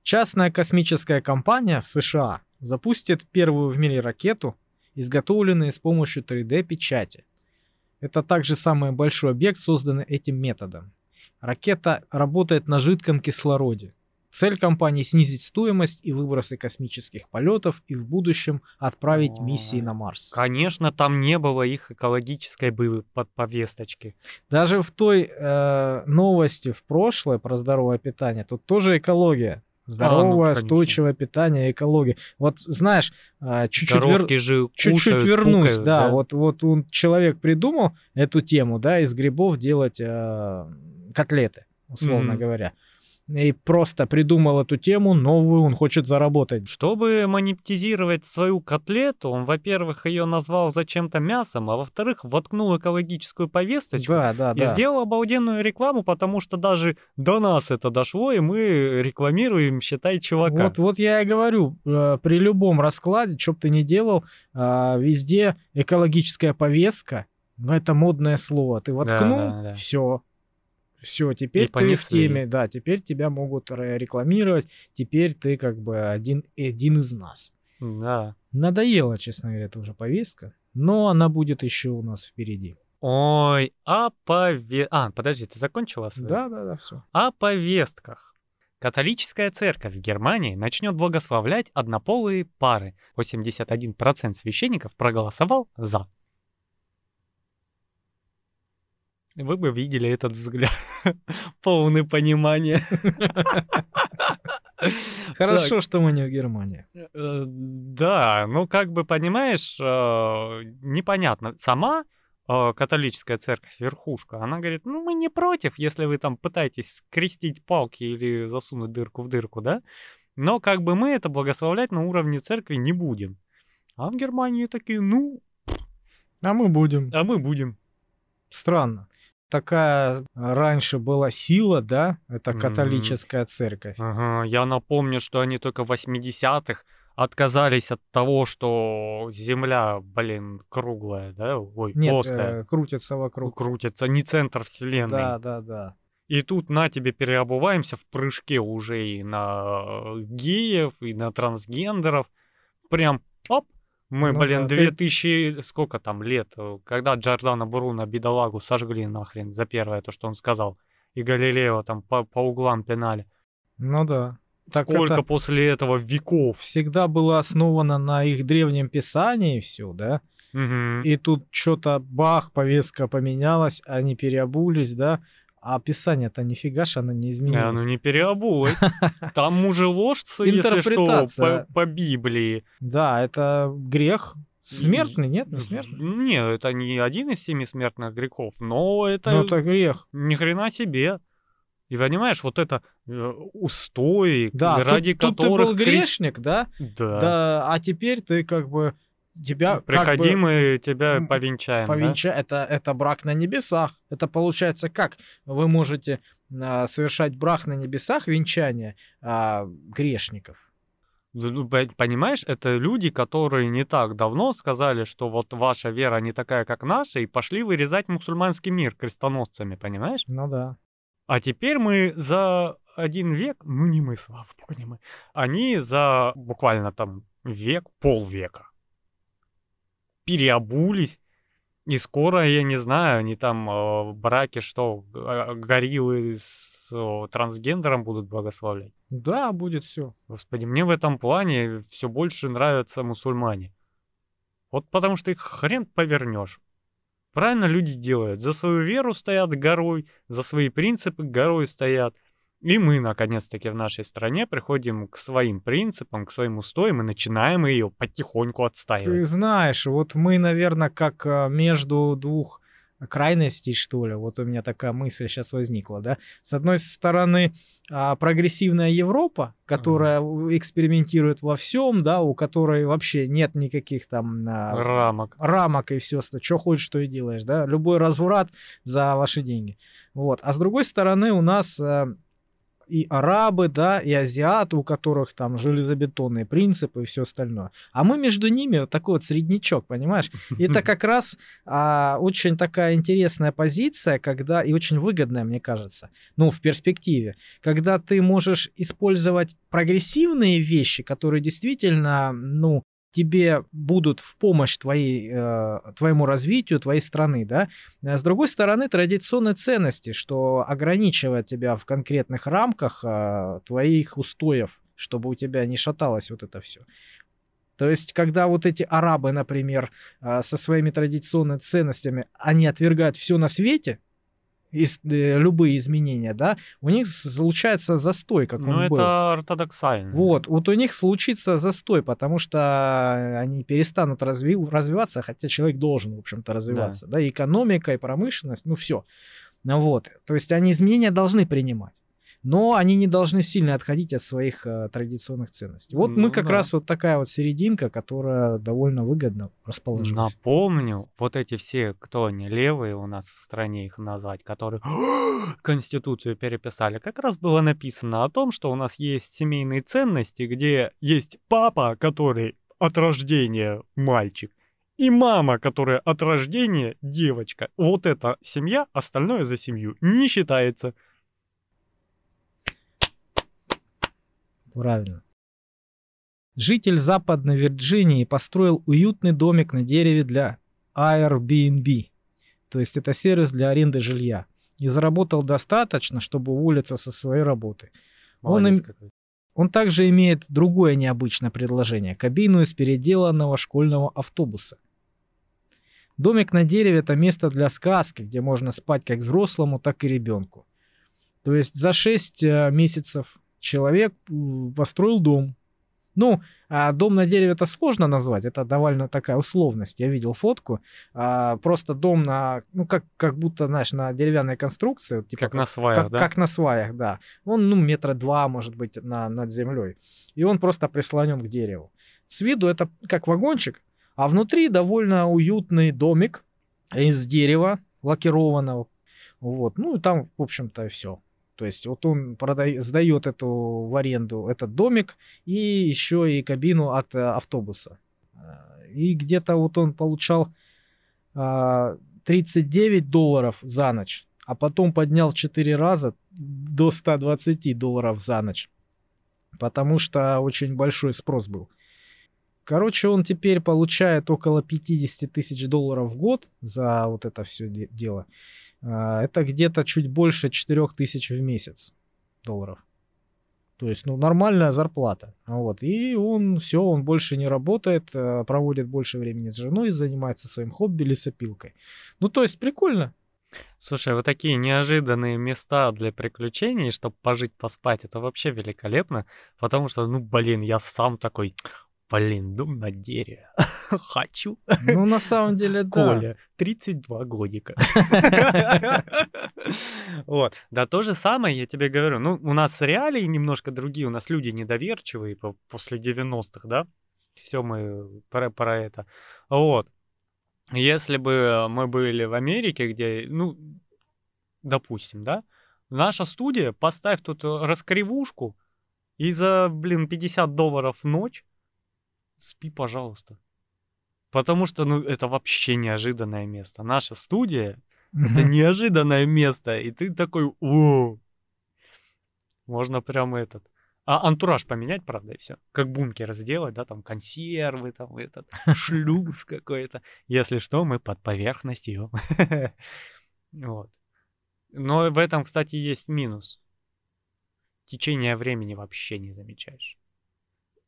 Частная космическая компания в США запустит первую в мире ракету, изготовленную с помощью 3D-печати. Это также самый большой объект, созданный этим методом. Ракета работает на жидком кислороде. Цель компании снизить стоимость и выбросы космических полетов и в будущем отправить миссии на Марс. Конечно, там не было их экологической бы под повесточки. Даже в той э, новости в прошлое про здоровое питание, тут тоже экология. Здоровое, А, конечно. устойчивое питание, экология. Вот знаешь, э, чуть-чуть, вер- же чуть-чуть кушают, вернусь, пукают, да, вот вот он человек придумал эту тему, да, из грибов делать э, котлеты, условно Мгм. говоря, и просто придумал эту тему новую, он хочет заработать. Чтобы монетизировать свою котлету, он, во-первых, ее назвал зачем-то мясом, а во-вторых, воткнул экологическую повесточку Да, да, и да. сделал обалденную рекламу, потому что даже до нас это дошло, и мы рекламируем, считай, чувака. Вот, вот я и говорю, э, при любом раскладе, что бы ты ни делал, а, везде экологическая повестка, но это модное слово. Ты воткнул, да, да. все. Все, теперь И ты в теме, да, теперь тебя могут ре- рекламировать, теперь ты как бы один, один из нас. Да. Надоела, честно говоря, эта уже повестка, но она будет еще у нас впереди. Ой, о пове... А, подожди, ты закончила свою? Да, да, да, все. О повестках. Католическая церковь в Германии начнет благословлять однополые пары. 81% священников проголосовал за. Вы бы видели этот взгляд. Полный понимания. Хорошо, что мы не в Германии. Э, Да, ну как бы понимаешь, э, непонятно. Сама э, католическая церковь, верхушка, она говорит, ну мы не против, если вы там пытаетесь скрестить палки или засунуть дырку в дырку, да? Но как бы мы это благословлять на уровне церкви не будем. А в Германии такие, ну, А мы будем. а мы будем. Странно. Такая раньше была сила, да? Это католическая церковь. Ага, я напомню, что они только в 80-х отказались от того, что Земля, блин, круглая, да? Ой, Нет, плоская. э, крутится вокруг. крутится, не центр вселенной. Да, да, да. И тут на тебе переобуваемся в прыжке уже и на э, геев, и на трансгендеров. Прям оп, Мы, Ну блин, да, ты- 2000, сколько там лет, э, когда Джордана Бруно, бедолагу, сожгли нахрен за первое то, что он сказал. И Галилео там по, по углам пинали. Ну да. Так Сколько это после этого веков. всегда было основано на их древнем писании все, да? Мгм. И тут что-то бах, повестка поменялась, они переобулись, да? А писание-то нифига ж оно не изменилось. ну не переобулось. Там мужеложцы, если что, по, по Библии. Да, это грех смертный, нет, не смертный. Не, это не один из семи смертных грехов, но это Ну это грех. ни хрена себе. И понимаешь, вот это э, устои, Да, тут- ради тут, ты которых был грешник, да? Да. Да, а теперь ты как бы тебя как Приходи, бы мы тебя повенчаем. да? повенча- это это брак на небесах. Это получается как вы можете а, совершать брак на небесах венчание а, грешников. Ну, пон- Понимаешь, это люди, которые не так давно сказали, что вот ваша вера не такая, как наша, и пошли вырезать мусульманский мир крестоносцами, понимаешь? Ну да. А теперь мы за один век, ну не мы, слава богу, не мы, они за буквально там век, полвека переобулись, и скоро, я не знаю, они там э, браки, что, г- гориллы с э, трансгендером будут благословлять. Да, будет все. Господи, мне в этом плане все больше нравятся мусульмане. Вот потому что их хрен повернешь. Правильно люди делают. За свою веру стоят горой, за свои принципы горой стоят. И мы, наконец-таки, в нашей стране приходим к своим принципам, к своим устоям и начинаем ее потихоньку Ты отстаивать. знаешь, вот мы, наверное, как а, между двух крайностей, что ли. Вот у меня такая мысль сейчас возникла, да. С одной стороны, а, прогрессивная Европа, которая в- экспериментирует во всем, да, у которой вообще нет никаких там а, Рамок. рамок и все, что хочешь, то и делаешь, да, любой разврат за ваши деньги. Вот. А с другой стороны, у нас э, и арабы, да, и азиаты, у которых там железобетонные принципы и все остальное. А мы между ними вот такой вот среднячок, понимаешь? И это как раз а, очень такая интересная позиция, когда и очень выгодная, мне кажется, ну, в перспективе, когда ты можешь использовать прогрессивные вещи, которые действительно, ну, тебе будут в помощь твоей, э, твоему развитию твоей страны, да. А с другой стороны, традиционные ценности, что ограничивает тебя в конкретных рамках э, твоих устоев, чтобы у тебя не шаталось вот это все. То есть, когда вот эти арабы, например, со своими традиционными ценностями, они отвергают все на свете, из- э, любые изменения, да, у них случается застой, как Ну, он был. это ортодоксально. Вот, вот у них случится застой, потому что они перестанут разви- развиваться, хотя человек должен, в общем-то, развиваться, да, и экономика, и промышленность, ну все. Ну вот, то есть они изменения должны принимать, но они не должны сильно отходить от своих э, традиционных ценностей. Вот мы Ну как да. раз вот такая вот серединка, которая довольно выгодно расположилась. Напомню, вот эти все, кто они левые у нас в стране их назвать, которые Конституцию переписали, как раз было написано о том, что у нас есть семейные ценности, где есть папа, который от рождения мальчик, и мама, которая от рождения девочка. Вот эта семья, остальное за семью не считается. Правильно. Житель Западной Вирджинии построил уютный домик на дереве для Airbnb. То есть это сервис для аренды жилья. И заработал достаточно, чтобы уволиться со своей работы. Он им-. Он также имеет другое необычное предложение – кабину из переделанного школьного автобуса. Домик на дереве – это место для сказки, где можно спать как взрослому, так и ребенку. То есть за 6 месяцев человек построил дом. Ну, а дом на дереве это сложно назвать, это довольно такая условность. Я видел фотку, а, просто дом на, ну как, как будто, знаешь, на деревянной конструкции, типа Как на сваях, как, да? как на сваях, да. Он, ну, метра два, может быть, на, над землей. И он просто прислонен к дереву. С виду это как вагончик, а внутри довольно уютный домик из дерева лакированного. Вот. Ну, и там, в общем-то, все. То есть вот он продай- сдает эту в аренду этот домик и еще и кабину от э, автобуса. А, И где-то вот он получал а, 39 долларов за ночь, а потом поднял в 4 раза до 120 долларов за ночь, потому что очень большой спрос был. Короче, он теперь получает около 50 тысяч долларов в год за вот это все дело. А, это где-то чуть больше 4 тысяч в месяц долларов. То есть, ну, нормальная зарплата. Вот. И он все, он больше не работает, а, проводит больше времени с женой, занимается своим хобби лесопилкой. Ну, то есть, прикольно. Слушай, вот такие неожиданные места для приключений, чтобы пожить, поспать, это вообще великолепно, потому что, ну, блин, я сам такой, блин, дом на дереве, хочу. Ну, на самом деле, да. Коля, 32 годика. Вот, да, то же самое, я тебе говорю, ну, у нас реалии немножко другие, у нас люди недоверчивые после 90-х, да, все мы про, про это. Вот, если бы мы были в Америке, где, ну, допустим, да, наша студия, поставь тут раскривушку, и за, блин, 50 долларов в ночь спи, пожалуйста. Потому что, ну, это вообще неожиданное место. Наша студия — это неожиданное место, и ты такой, о, можно прям этот а антураж поменять, правда, и все. Как бункер сделать, да, там консервы, там этот шлюз какой-то. Если что, мы под поверхностью. Вот. Но в этом, кстати, есть минус. Течение времени вообще не замечаешь.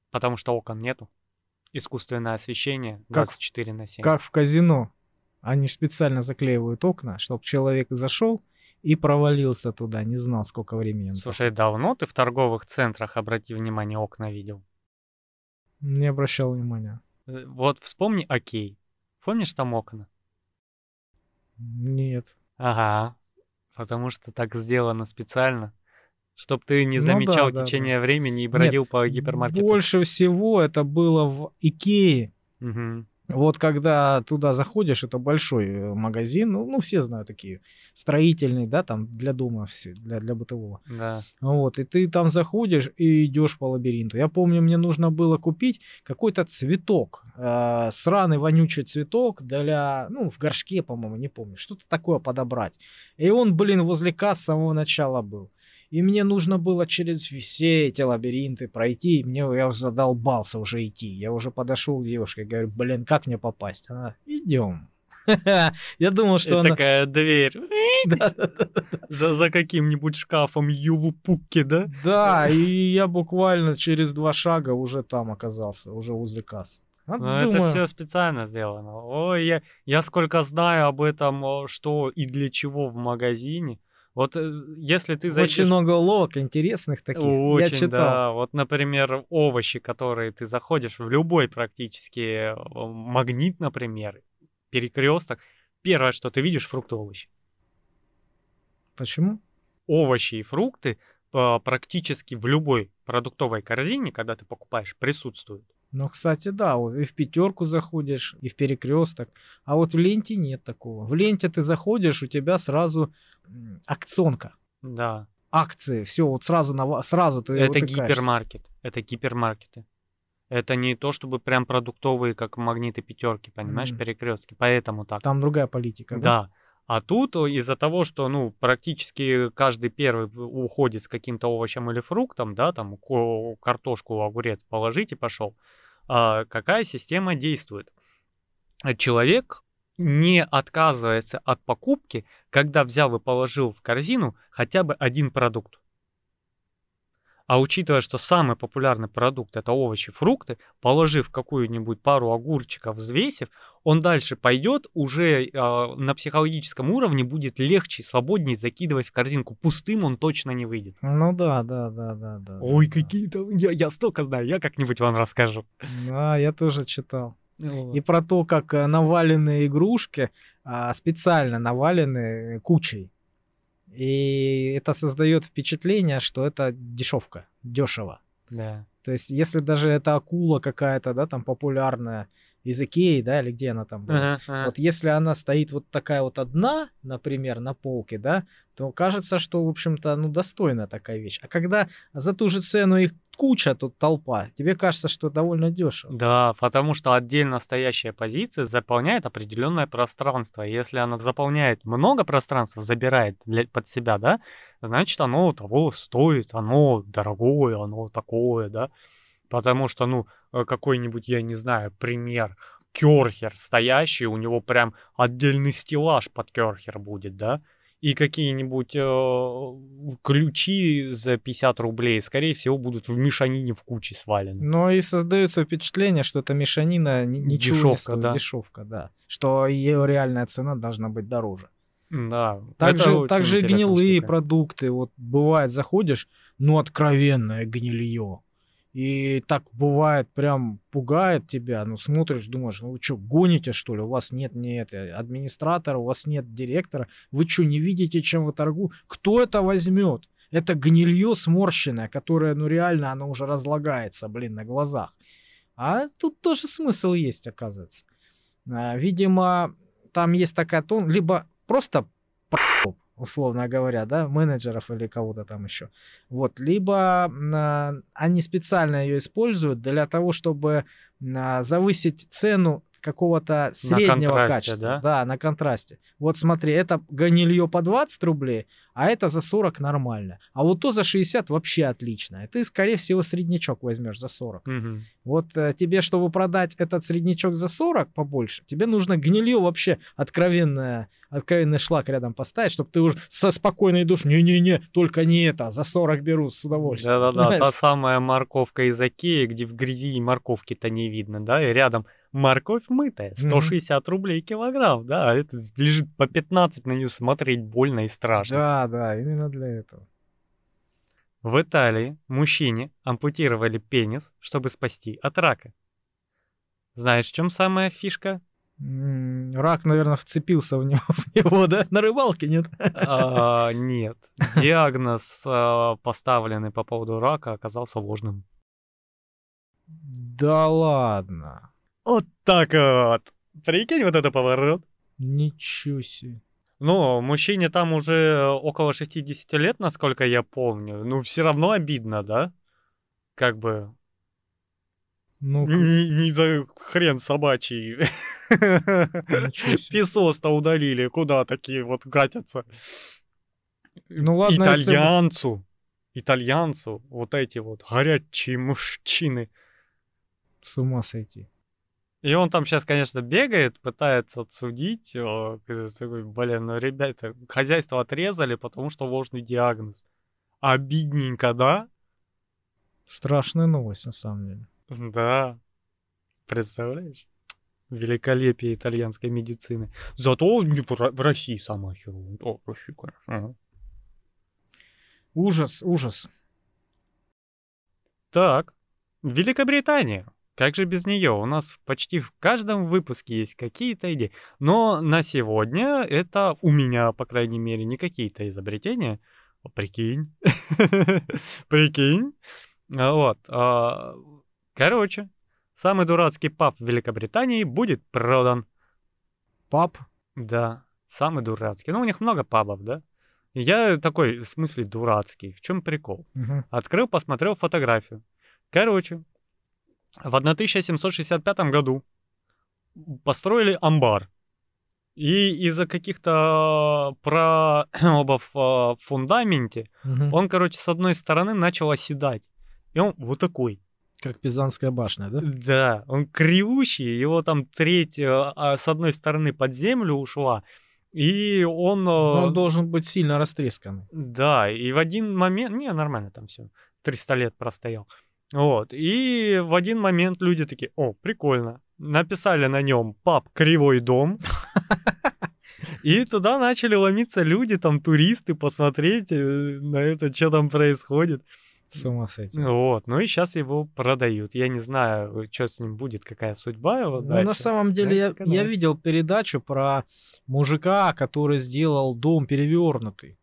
Потому что окон нету. Искусственное освещение 24 как, на 7. Как в казино. Они специально заклеивают окна, чтобы человек зашел, и провалился туда, не знал, сколько времени. Слушай, там. давно ты в торговых центрах, обрати внимание, окна видел? Не обращал внимания. Э, вот вспомни Окей. Помнишь там окна? Нет. Ага. Потому что так сделано специально. Чтоб ты не замечал ну, да, течение да, времени и бродил Нет, по гипермаркету. Больше всего это было в Икее. Угу. Вот когда туда заходишь, это большой э, магазин, ну, ну все знают такие, строительный, да, там для дома, все, для, для бытового. Да. Вот, и ты там заходишь и идешь по лабиринту. Я помню, мне нужно было купить какой-то цветок, э, сраный вонючий цветок для, ну, в горшке, по-моему, не помню, что-то такое подобрать. И он, блин, возле касс с самого начала был. И мне нужно было через все эти лабиринты пройти. мне я задолбался уже идти. Я уже подошел к девушке, говорю, блин, как мне попасть? Она, идем. Я думал, что она... Такая дверь. За, каким-нибудь шкафом Юлупукки, да? Да, и я буквально через два шага уже там оказался, уже возле кассы. А, ну, это все специально сделано. Ой, я, я сколько знаю об этом, что и для чего в магазине. Вот э, если ты зайдешь... Очень много уловок интересных таких. Очень, Я читал. да. Вот, например, овощи, которые ты заходишь в любой практически магнит, например, перекресток. Первое, что ты видишь, фрукты овощи. Почему? Овощи и фрукты а, практически в любой продуктовой корзине, когда ты покупаешь, присутствуют. Ну, кстати, да, вот и в пятерку заходишь, и в перекресток. А вот в ленте нет такого. В ленте ты заходишь, у тебя сразу акционка. Да. Акции, все, вот сразу на сразу ты. Это гипермаркет. Это гипермаркеты. Это не то, чтобы прям продуктовые, как магниты пятерки, понимаешь, mm. перекрестки. Поэтому так. Там другая политика, да? Да. А тут из-за того, что, ну, практически каждый первый уходит с каким-то овощем или фруктом, да, там картошку, огурец положить и пошел. А какая система действует? Человек не отказывается от покупки, когда взял и положил в корзину хотя бы один продукт. А учитывая, что самый популярный продукт это овощи, фрукты, положив какую-нибудь пару огурчиков, взвесив, он дальше пойдет, уже э, на психологическом уровне будет легче, свободнее закидывать в корзинку. Пустым он точно не выйдет. Ну да, да, да, да, да. Ой, да, какие там, я, я столько знаю, я как-нибудь вам расскажу. Да, я тоже читал. Вот. И про то, как э, наваленные игрушки а, специально навалены кучей. И это создает впечатление, что это дешевка, дешево. Да. То есть, если даже это акула какая-то, да, там популярная, из Икеи, да, или где она там была. Ага, ага. Вот если она стоит вот такая вот одна, например, на полке, да, то кажется, что, в общем-то, ну, достойная такая вещь. А когда за ту же цену их куча, тут толпа, тебе кажется, что довольно дешево. Да, потому что отдельно стоящая позиция заполняет определенное пространство. Если она заполняет много пространства, забирает для, под себя, да, значит, оно того стоит, оно дорогое, оно такое, да. Потому что, ну, э, какой-нибудь, я не знаю, пример, керхер стоящий, у него прям отдельный стеллаж под керхер будет, да? И какие-нибудь э, ключи за 50 рублей, скорее всего, будут в мешанине в куче свалены. Но и создается впечатление, что эта мешанина ни- ничего не Дешевка, стоит, да. дешевка, да. Что ее реальная цена должна быть дороже. Да. Также, также гнилые штука. продукты. Вот бывает, заходишь, ну, откровенное гнилье. И так бывает, прям пугает тебя. Ну, смотришь, думаешь, ну вы что, гоните, что ли? У вас нет ни это, администратора, у вас нет директора. Вы что, не видите, чем вы торгуете? Кто это возьмет? Это гнилье сморщенное, которое, ну, реально, оно уже разлагается, блин, на глазах. А тут тоже смысл есть, оказывается. А, Видимо, там есть такая тон, либо просто условно говоря, да, менеджеров или кого-то там еще. Вот, либо а, они специально ее используют для того, чтобы а, завысить цену какого-то среднего качества. да? на контрасте. Вот смотри, это гонилье по 20 рублей, а это за 40 нормально. А вот то за 60 вообще отлично. И ты, скорее всего, среднячок возьмешь за 40. Мгм. Вот э, тебе, чтобы продать этот среднячок за 40 побольше, тебе нужно гнилье вообще откровенное, откровенный шлак рядом поставить, чтобы ты уже со спокойной душой, не-не-не, только не это, за 40 беру с удовольствием. Да-да-да, та самая морковка из Океи, где в грязи и морковки-то не видно, да, и рядом морковь мытая, Мгм. 160 рублей килограмм, да, а это лежит по 15, на нее смотреть больно и страшно. Да, да, именно для этого. В Италии мужчине ампутировали пенис, чтобы спасти от рака. Знаешь, в чем самая фишка? Рак, наверное, вцепился в него, в него, да? На рыбалке, нет? А, Нет, диагноз, а, поставленный по поводу рака, оказался ложным. Да ладно. Вот так вот. Прикинь, вот это поворот. Ничего себе. Ну, мужчине там уже около 60 лет, насколько я помню. Ну, все равно обидно, да? Как бы, Ну, не, не за хрен собачий. Песос-то удалили, куда такие вот гатятся. Ну ладно, если Итальянцу, итальянцу, вот эти вот горячие мужчины. с ума сойти. И он там сейчас, конечно, бегает, пытается отсудить. такой, Блин, ну, ребята, хозяйство отрезали, потому что ложный диагноз. Обидненько, да? Страшная новость, на самом деле. Да. Представляешь? Великолепие итальянской медицины. Зато не в Ро- в России самая херовая. О, в России, конечно. ага. Ужас, ужас. Так, Великобритания. Как же без нее? У нас почти в каждом выпуске есть какие-то идеи. Но на сегодня это у меня, по крайней мере, не какие-то изобретения. О, Прикинь. Прикинь. А, Вот. а, Короче, самый дурацкий паб в Великобритании будет продан. Пап, Да, самый дурацкий. Ну, у них много пабов, да? Я такой, в смысле, дурацкий. В чем прикол? Открыл, посмотрел фотографию. Короче, в 1765 году построили амбар. И из-за каких-то пробов в фундаменте Мгм. он, короче, с одной стороны начал оседать. И он вот такой. Как Пизанская башня, да? Да, он кривущий, его там треть э, а, с одной стороны под землю ушла, и он... Но Он должен быть сильно растресканный. Да, и в один момент... Не, нормально там все. 300 лет простоял. Вот. И в один момент люди такие, о, прикольно. Написали на нем «Пап, кривой дом». И туда начали ломиться люди, там туристы, посмотреть э, на это, что там происходит. С ума сойти. Вот, ну и сейчас его продают. Я не знаю, что с ним будет, какая судьба его Ну, на дальше. самом деле, я, я видел передачу про мужика, который сделал дом перевернутый.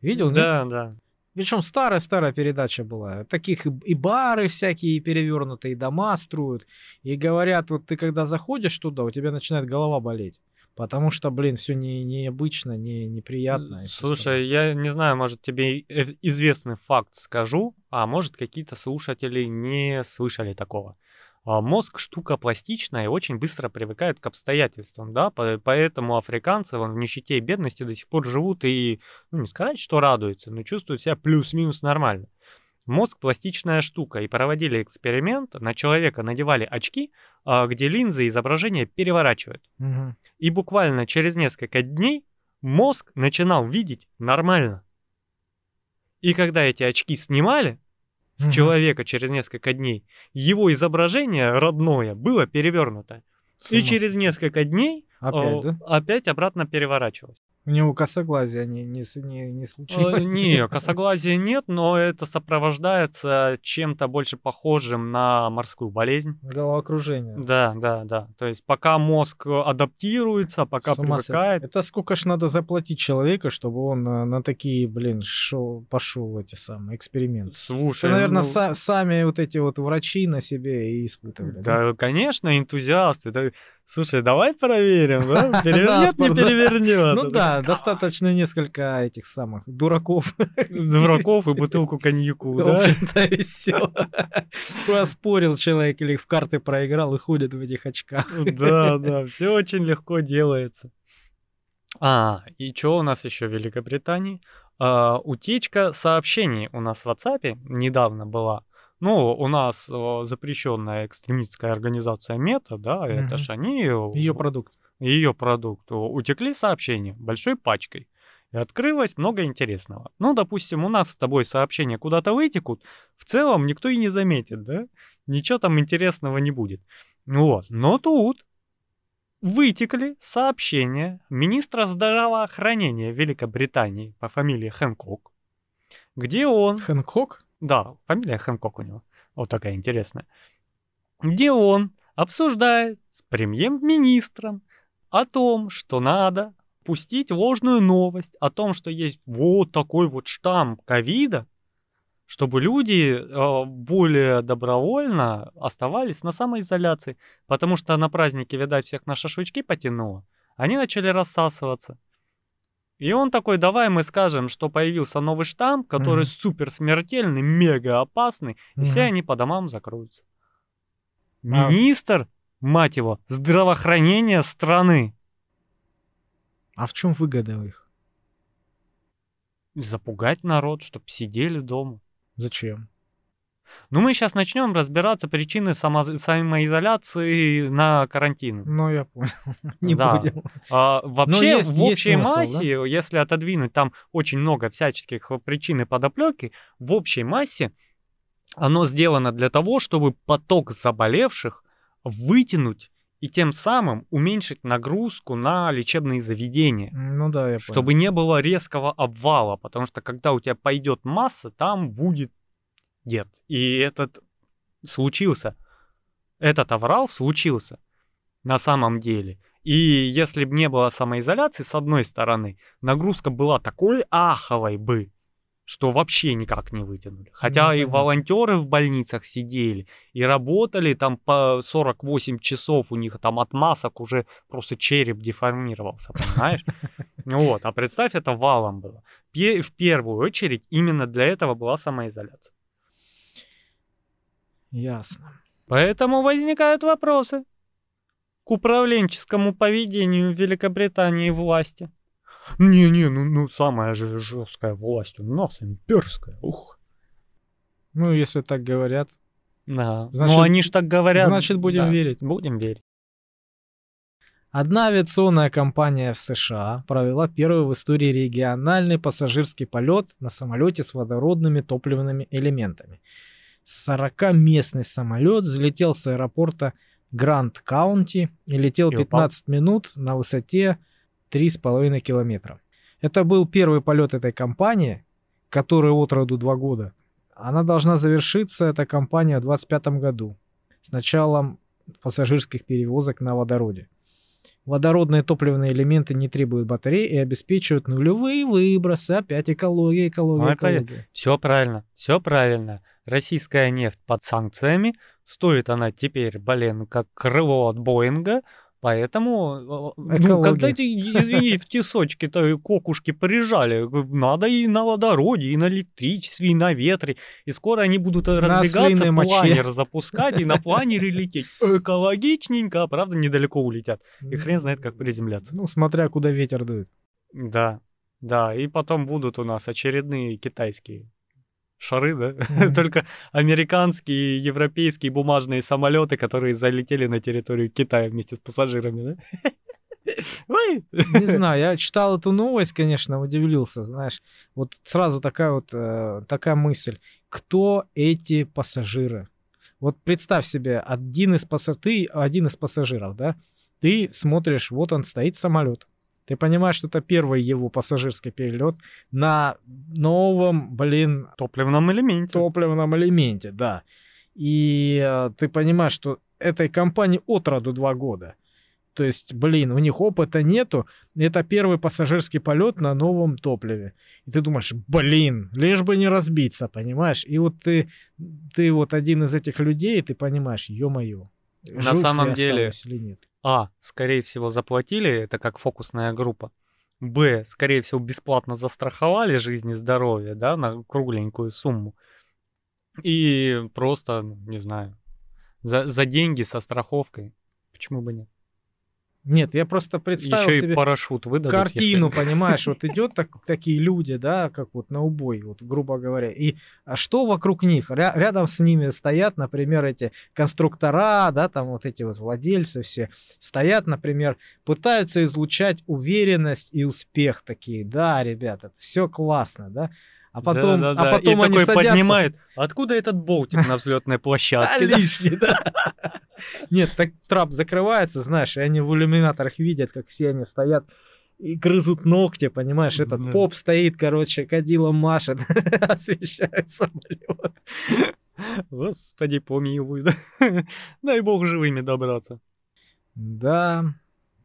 Видел? нет? Да, да. Причем старая-старая передача была. Таких и, бары всякие перевернутые, и дома строят. И говорят, вот ты когда заходишь туда, у тебя начинает голова болеть. Потому что, блин, все не, необычно, не, неприятно. Слушай, я не знаю, может тебе э, известный факт скажу, а может какие-то слушатели не слышали такого. А, Мозг штука пластичная и очень быстро привыкает к обстоятельствам, да, по- поэтому африканцы вон, в нищете и бедности до сих пор живут и, ну не сказать, что радуются, но чувствуют себя плюс-минус нормально. Мозг пластичная штука, и проводили эксперимент, на человека надевали очки, а, где линзы изображения переворачивают. Мгм. И буквально через несколько дней мозг начинал видеть нормально. И когда эти очки снимали с Мгм. человека через несколько дней, его изображение родное было перевернуто. И через несколько дней Опять, э, да? опять обратно переворачивалось. У него косоглазие не, не, не, не Э, случилось. Не, косоглазия нет, но это сопровождается чем-то больше похожим на морскую болезнь. Головокружение. Да, да, да. То есть пока мозг э, адаптируется, пока привыкает. Это сколько ж надо заплатить человека, чтобы он на, на такие, блин, шоу, пошел эти самые эксперименты. Слушай, Это, наверное, ну, са- сами вот эти вот врачи на себе и испытывали. да? Да, конечно, энтузиасты. Да, Слушай, давай проверим, да? Перевернет, не перевернет. Ну да, достаточно несколько этих самых дураков. Дураков и бутылку коньяку, В да? общем-то, и все. Поспорил человек или в карты проиграл и ходит в этих очках. Да, да, все очень легко делается. А, и что у нас еще в Великобритании? А, утечка сообщений у нас в WhatsApp недавно была. Ну, у нас запрещенная экстремистская организация Мета, да, это Мгм. ж они... Ее продукт. ее продукту утекли сообщения большой пачкой. И открылось много интересного. Ну, допустим, у нас с тобой сообщения куда-то вытекут, в целом никто и не заметит, да? Ничего там интересного не будет. Вот. Но тут вытекли сообщения министра здравоохранения Великобритании по фамилии Хэнкок, где он Хэнкок? Да, фамилия Хэнкок у него. Вот такая интересная. Где он обсуждает с премьер-министром о том, что надо пустить ложную новость о том, что есть вот такой вот штамм ковида, чтобы люди э, более добровольно оставались на самоизоляции, потому что на празднике, видать, всех на шашлычки потянуло, они начали рассасываться. И он такой, давай мы скажем, что появился новый штамм, который Мгм. супер смертельный, мега опасный, и все они по домам закроются. А- Министр, мать его, здравоохранения страны. А в чем выгода их? Запугать народ, чтоб сидели дома. Зачем? Ну, мы сейчас начнем разбираться причины само- самоизоляции на карантин. Ну, я понял. Не Да. будем. А, вообще, есть- в есть общей смысл, да? массе, если отодвинуть там очень много всяческих причин и подоплеки, в общей массе оно сделано для того, чтобы поток заболевших вытянуть и тем самым уменьшить нагрузку на лечебные заведения. Ну да, я понял. Чтобы не было резкого обвала, потому что когда у тебя пойдет масса, там будет дед. И этот случился. Этот аврал случился на самом деле. И если бы не было самоизоляции, с одной стороны, нагрузка была такой аховой бы, что вообще никак не вытянули. Хотя Ну, и понятно. волонтеры в больницах сидели, и работали там по 48 часов, у них там от масок уже просто череп деформировался, понимаешь? Вот, а представь, это валом было. В первую очередь именно для этого была самоизоляция. Ясно. Поэтому возникают вопросы к управленческому поведению в Великобритании власти. Не-не, ну, ну самая же жесткая власть у нас, имперская. Ух. Ну, если так говорят, Да. Значит- ну они ж так говорят. значит, будем Да, верить. Будем верить. Одна авиационная компания в США провела первый в истории региональный пассажирский полет на самолете с водородными топливными элементами. 40-местный самолет взлетел с аэропорта Гранд Каунти и летел И упал. 15 минут на высоте 3,5 километра. Это был первый полет этой компании, которой от роду 2 года. Она должна завершиться, эта компания, в 2025 году с началом пассажирских перевозок на водороде. Водородные топливные элементы не требуют батарей и обеспечивают нулевые выбросы. Опять экология, экология, это экология. Все правильно, все правильно. Российская нефть под санкциями. Стоит она теперь, блин, как крыло от Боинга. Поэтому, э, ну, Экология. когда эти, извини, в тесочки-то и кокушки порежали, надо и на водороде, и на электричестве, и на ветре. И скоро они будут э, На разбегаться, слиной моче. планер запускать и на планере лететь. Экологичненько, а правда, недалеко улетят. И хрен знает, как приземляться. Ну, смотря куда ветер дует. Да, да, и потом будут у нас очередные китайские шары, да? Мгм. Только американские европейские бумажные самолеты, которые залетели на территорию Китая вместе с пассажирами, да? Не знаю, я читал эту новость, конечно, удивился, знаешь. Вот сразу такая вот э, такая мысль. Кто эти пассажиры? Вот представь себе, один из, пасса- ты один из пассажиров, да? Ты смотришь, вот он стоит самолет. Ты понимаешь, что это первый его пассажирский перелет на новом, блин, топливном элементе. топливном элементе, да. И э, ты понимаешь, что этой компании от роду два года. То есть, блин, у них опыта нету. Это первый пассажирский полет на новом топливе. И ты думаешь, блин, лишь бы не разбиться, понимаешь? И вот ты, ты вот один из этих людей, и ты понимаешь, ё-моё. На самом деле- или нет. А, скорее всего, заплатили, это как фокусная группа. Б, скорее всего, бесплатно застраховали жизнь и здоровье, да, на кругленькую сумму. И просто, ну, не знаю, за, за деньги со страховкой. Почему бы нет? Нет, я просто представил Еще себе... и парашют выдадут. картину, если- понимаешь, вот идет так, такие люди, да, как вот на убой, вот грубо говоря, и а что вокруг них? Ря- рядом с ними стоят, например, эти конструктора, да, там вот эти вот владельцы все стоят, например, пытаются излучать уверенность и успех такие, да, ребята, все классно, да, а потом, Да-да-да, а потом и они такой садятся, поднимает. Откуда этот болтик на взлетной площадке? да? лишний, да. Нет, так трап закрывается, знаешь, и они в иллюминаторах видят, как все они стоят и грызут ногти, понимаешь, этот Да. поп стоит, короче, кадилом машет, освещает самолет. Господи, помилуй. да. Дай бог живыми добраться. Да,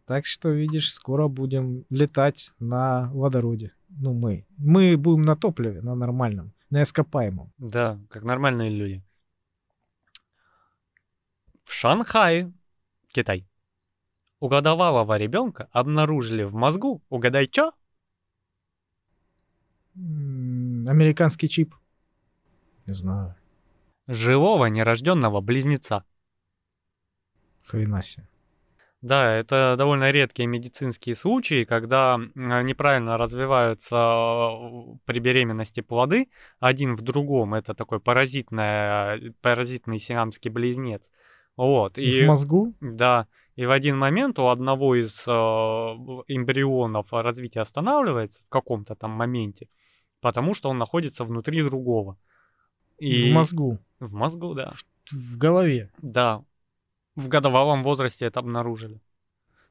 так что, видишь, скоро будем летать на водороде. Ну, мы. Мы будем на топливе, на нормальном, на ископаемом. Да, как нормальные люди. В Шанхае, Китай, у годовалого ребенка обнаружили в мозгу, угадай чё? Американский чип. Не знаю. Живого нерожденного близнеца. Хрена себе. Да, это довольно редкие медицинские случаи, когда м, неправильно развиваются э, при беременности плоды один в другом. Это такой паразитная, паразитный сиамский близнец. Вот. И, В мозгу? Да, и в один момент у одного из э, эмбрионов развитие останавливается в каком-то там моменте, потому что он находится внутри другого. И В мозгу. В мозгу, да. В голове. Да. В годовалом возрасте это обнаружили.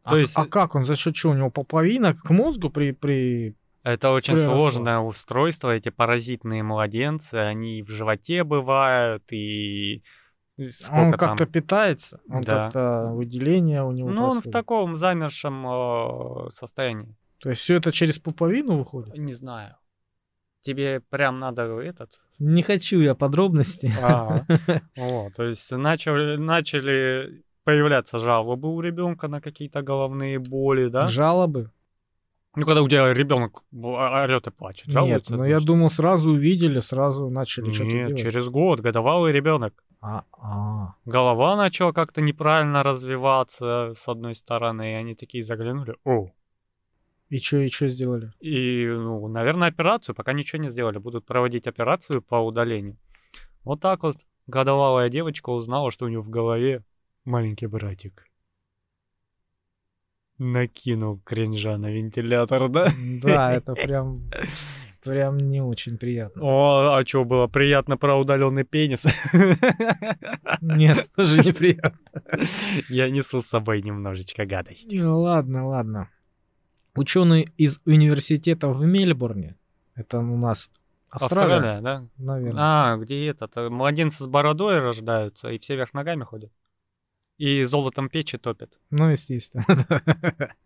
А, То есть- а как он? За счет чего? У него поповина к мозгу при... при... Это очень Приросло. сложное устройство, эти паразитные младенцы, они в животе бывают, и сколько он как-то питается? Он Да. как-то выделение у него Ну, он в таком замершем э, состоянии. То есть все это через пуповину выходит? Не знаю. Тебе прям надо этот... Не хочу я подробностей. А, вот, то есть начали, начали появляться жалобы у ребенка на какие-то головные боли, да? Жалобы? Ну, когда у тебя ребенок орет и плачет, Нет, жалуется. но я думал, сразу увидели, сразу начали что-то Нет, делать. через год годовалый ребенок. А, а. голова начала как-то неправильно развиваться с одной стороны, и они такие заглянули, о, И что, и что сделали? и, ну, наверное, операцию, пока ничего не сделали, будут проводить операцию по удалению. Вот так вот годовалая девочка узнала, что у нее в голове маленький братик. Накинул кринжа на вентилятор, да? Да, это прям, прям не очень приятно. О, а что было? Приятно про удаленный пенис. Нет, тоже неприятно. Я несу с собой немножечко гадости. Ну, ладно, ладно. Ученые из университета в Мельбурне, это у нас Австралия, Австралия, да? наверное. А, где этот? э, Младенцы с бородой рождаются и все вверх ногами ходят. И золотом печи топят. Ну, естественно.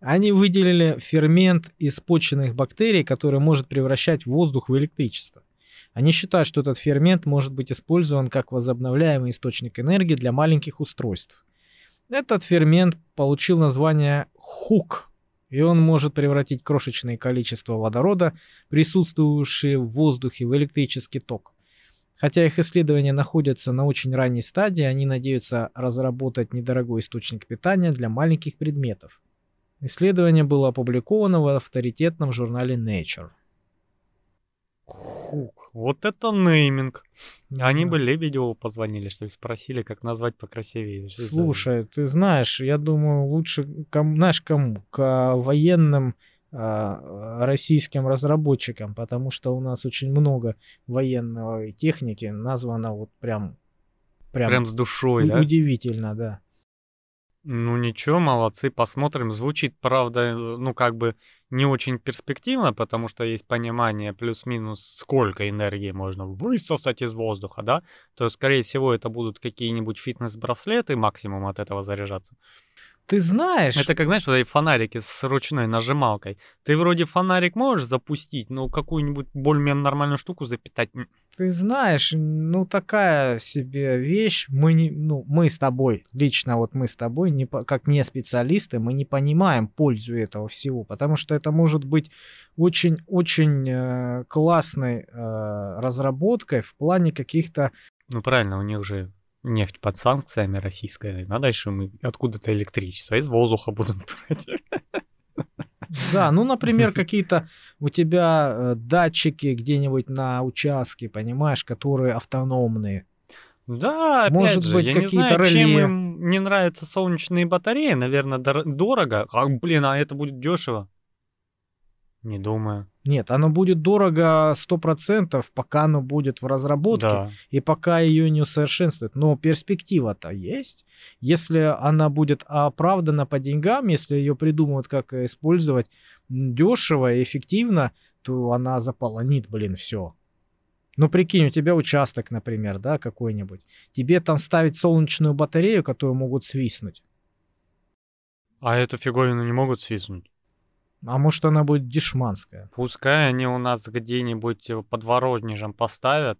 Они выделили фермент из почечных бактерий, который может превращать воздух в электричество. Они считают, что этот фермент может быть использован как возобновляемый источник энергии для маленьких устройств. Этот фермент получил название хук, и он может превратить крошечное количество водорода, присутствующее в воздухе, в электрический ток. Хотя их исследования находятся на очень ранней стадии, они надеются разработать недорогой источник питания для маленьких предметов. Исследование было опубликовано в авторитетном журнале Nature. Хук, вот это нейминг. Они Да. бы Лебедеву позвонили, что ли, спросили, как назвать покрасивее. Слушай, ты знаешь, я думаю, лучше, кому, знаешь, кому? К военным а, российским разработчикам, потому что у нас очень много военной техники названо вот прям, прям, Прям с душой, у- да? удивительно, да. Ну ничего, молодцы, посмотрим. Звучит, правда, э, ну как бы не очень перспективно, потому что есть понимание плюс-минус, сколько энергии можно высосать из воздуха, да? То, скорее всего, это будут какие-нибудь фитнес-браслеты максимум от этого заряжаться. Ты знаешь, Это как, знаешь, вот эти фонарики с ручной нажималкой. Ты вроде фонарик можешь запустить, но какую-нибудь более-менее нормальную штуку запитать... ты знаешь, ну такая себе вещь, мы не, ну мы с тобой, лично вот мы с тобой, не, как не специалисты, мы не понимаем пользу этого всего, потому что это может быть очень-очень э, классной э, разработкой в плане каких-то Ну правильно, у них же нефть под санкциями российская, а дальше мы откуда-то электричество из воздуха будут брать. Да, ну, например, какие-то у тебя э, датчики где-нибудь на участке, понимаешь, которые автономные. Да, опять Может же, быть, я не какие-то знаю, чем реле. им не нравятся солнечные батареи, наверное, дорого. А, блин, а это будет дешево? Не думаю. Нет, оно будет дорого 100%, пока оно будет в разработке Да. и пока ее не усовершенствуют. Но перспектива-то есть. Если она будет оправдана по деньгам, если ее придумают, как использовать дешево и эффективно, то она заполонит, блин, все. Ну, прикинь, у тебя участок, например, да, какой-нибудь. Тебе там ставить солнечную батарею, которую могут свистнуть. А эту фиговину не могут свистнуть. А может, она будет дешманская. Пускай они у нас где-нибудь э, под Воронежем поставят.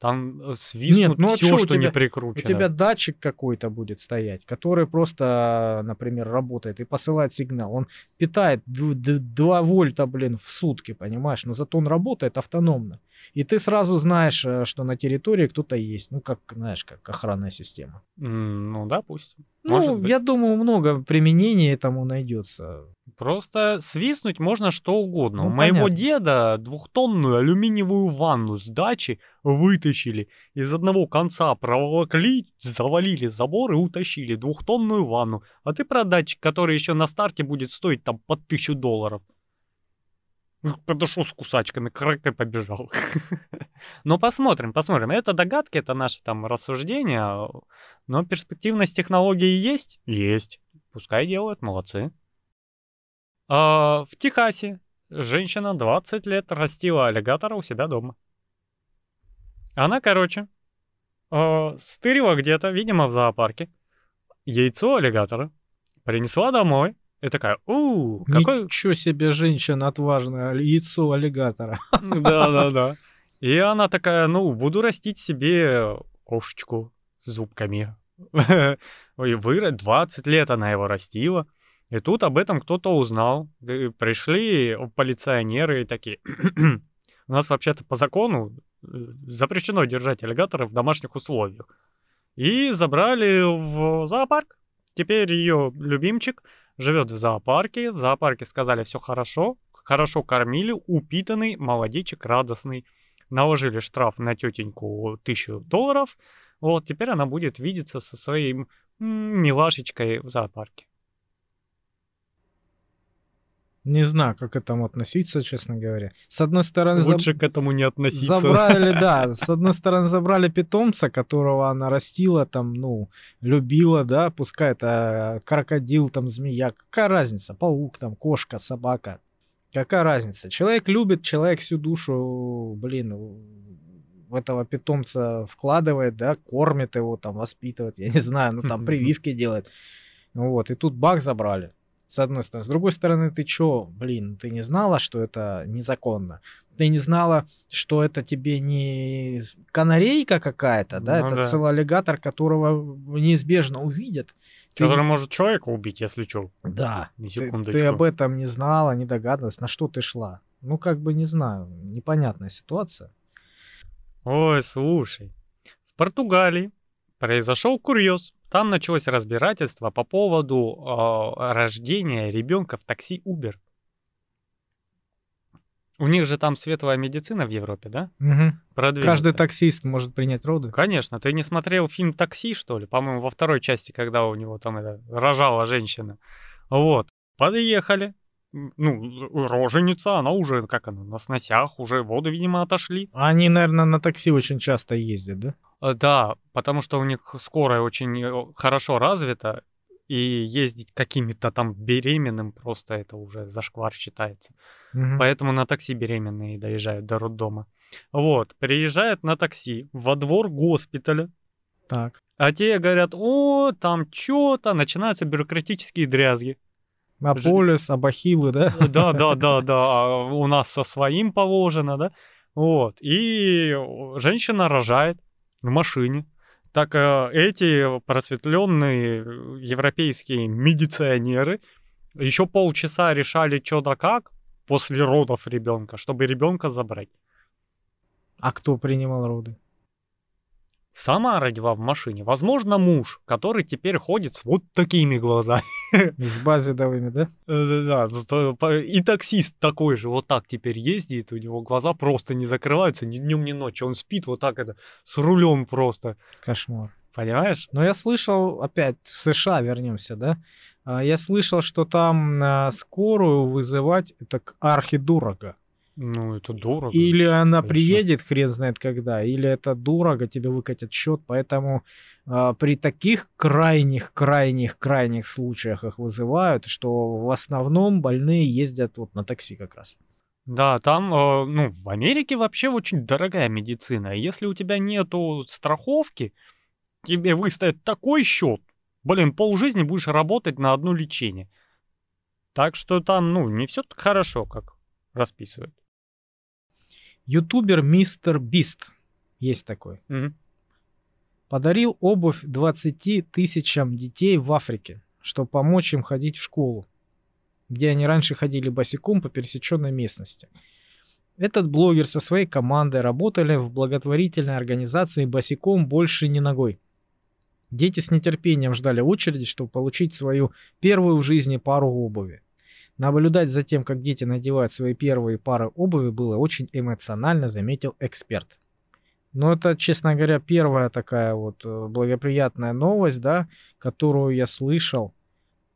Там э, свистнут ну а все, у что не тебя- У прикручено. тебя датчик какой-то будет стоять, который просто, например, работает и посылает сигнал. Он питает 2 вольта, блин, в сутки, понимаешь? Но зато он работает автономно. И ты сразу знаешь, э, что на территории кто-то есть. Ну, как, знаешь, как охранная система. М, Ну, допустим. Ну, Может быть. я думаю, много применений этому найдется. Просто свистнуть можно что угодно. Ну, У моего понятно. деда двухтонную алюминиевую ванну с дачи вытащили. Из одного конца проволокли, завалили забор и утащили двухтонную ванну. А ты про датчик, который еще на старте будет стоить там под тысячу долларов. Ну, Подошел с кусачками, крак и побежал. Но посмотрим, посмотрим. Это догадки, это наши там рассуждения. Но перспективность технологии есть? Есть. Пускай делают, молодцы. А, в Техасе женщина 20 лет растила аллигатора у себя дома. Она, короче, а, стырила где-то, видимо, в зоопарке, яйцо аллигатора, принесла домой и такая, у какой... Ничего себе женщина отважная, яйцо аллигатора. Да-да-да. И она такая, ну, буду растить себе кошечку с зубками. И выра 20 лет она его растила. И тут об этом кто-то узнал. И пришли полиционеры и такие... У нас вообще-то по закону э, запрещено держать аллигаторов в домашних условиях. И забрали в зоопарк. Теперь ее любимчик живет в зоопарке. В зоопарке сказали, все хорошо. Хорошо кормили, упитанный, молодечек, радостный. Наложили штраф на тетеньку тысячу долларов. Вот, теперь она будет видеться со своим милашечкой в зоопарке. Не знаю, как к этому относиться, честно говоря. С одной стороны, заб- Лучше к этому не относиться. Забрали, да, с одной стороны забрали питомца, которого она растила, там, ну, любила, да, пускай это крокодил, там, змея, какая разница, паук, там, кошка, собака, какая разница. Человек любит, человек всю душу, блин, в этого питомца вкладывает, да, кормит его, там, воспитывает, я не знаю, ну, там, прививки делает. Вот, и тут бак забрали. С одной стороны. С другой стороны, ты чё, блин, ты не знала, что это незаконно? Ты не знала, что это тебе не канарейка какая-то, да? Ну это да. целый аллигатор, которого неизбежно увидят. Ты- Который может человека убить, если что. Да. Ни Ты, ты об этом не знала, не догадывалась, на что ты шла. Ну, как бы не знаю, непонятная ситуация. Ой, слушай. В Португалии произошел курьез. Там началось разбирательство по поводу э, рождения ребенка в такси Uber. У них же там светлая медицина в Европе, да? Продвинутая. Каждый таксист может принять роды. Конечно, ты не смотрел фильм «Такси», что ли? По-моему, во второй части, когда у него там это, рожала женщина. Вот. Подъехали. Ну, роженица, она уже, как она, на сносях, уже воды, видимо, отошли. Они, наверное, на такси очень часто ездят, да? Э, Да, потому что у них скорая очень э, хорошо развита, и ездить какими-то там беременным просто это уже зашквар считается. Мгм. Поэтому на такси беременные доезжают до роддома. Вот, приезжают на такси во двор госпиталя, Так. а те говорят, о, там что-то, начинаются бюрократические дрязги. Аполис, абахилы, да? Да, да, да, да, а у нас со своим положено, да. Вот, и женщина рожает в машине. Так э, эти просветленные э, европейские медиционеры еще полчаса решали что да как после родов ребенка, чтобы ребенка забрать. А кто принимал роды? Сама родила в машине. Возможно, муж, который теперь ходит с вот такими глазами. С базидовыми, да? Да, и таксист такой же, вот так теперь ездит, у него глаза просто не закрываются ни днем, ни ночью. Он спит вот так это, с рулем просто. Кошмар. Понимаешь? Но я слышал, опять в США вернемся, да? А, Я слышал, что там а, скорую вызывать это архидорого. Ну, это дорого. Или она конечно. приедет, хрен знает когда, или это дорого, тебе выкатят счет. Поэтому а, при таких крайних, крайних, крайних случаях их вызывают, что в основном больные ездят вот на такси как раз. Да, там, э, ну, в Америке вообще очень дорогая медицина. Если у тебя нету страховки, тебе выставят такой счет. Блин, полжизни будешь работать на одно лечение. Так что там, ну, не все так хорошо, как расписывают. Ютубер Мистер Бист, есть такой, Мгм. подарил обувь 20 тысячам детей в Африке, чтобы помочь им ходить в школу, где они раньше ходили босиком по пересеченной местности. Этот блогер со своей командой работали в благотворительной организации «Босиком больше не ногой». Дети с нетерпением ждали очереди, чтобы получить свою первую в жизни пару обуви. Наблюдать за тем, как дети надевают свои первые пары обуви, было очень эмоционально, заметил эксперт. Но это, честно говоря, первая такая вот э, благоприятная новость, да, которую я слышал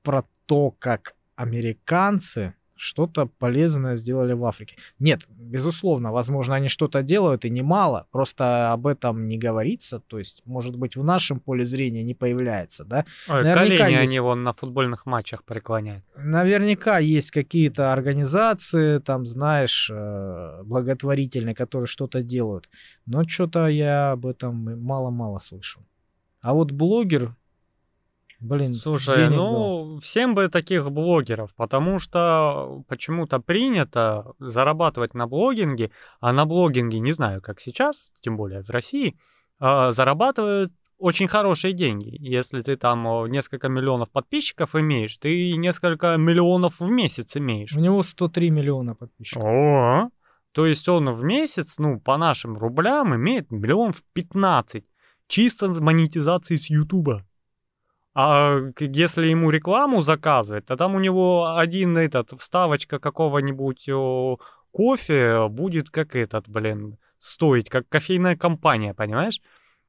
про то, как американцы что-то полезное сделали в Африке. Нет, безусловно, возможно, они что-то делают и немало, просто об этом не говорится, то есть, может быть, в нашем поле зрения не появляется, да. Ой, Наверняка колени есть. они вон на футбольных матчах преклоняют. Наверняка есть какие-то организации, там, знаешь, э, благотворительные, которые что-то делают. Но что-то я об этом мало-мало слышу. А вот блогер, блин, Слушай, ну, всем бы таких блогеров, потому что почему-то принято зарабатывать на блогинге, а на блогинге, не знаю, как сейчас, тем более в России, а, зарабатывают очень хорошие деньги. Если ты там несколько миллионов подписчиков имеешь, ты несколько миллионов в месяц имеешь. У него 103 миллиона подписчиков. О, то есть он в месяц, ну, по нашим рублям имеет миллион в 15. Чисто монетизации с Ютуба. А если ему рекламу заказывать, то там у него один этот, вставочка какого-нибудь кофе будет как этот, блин, стоить, как кофейная компания, понимаешь?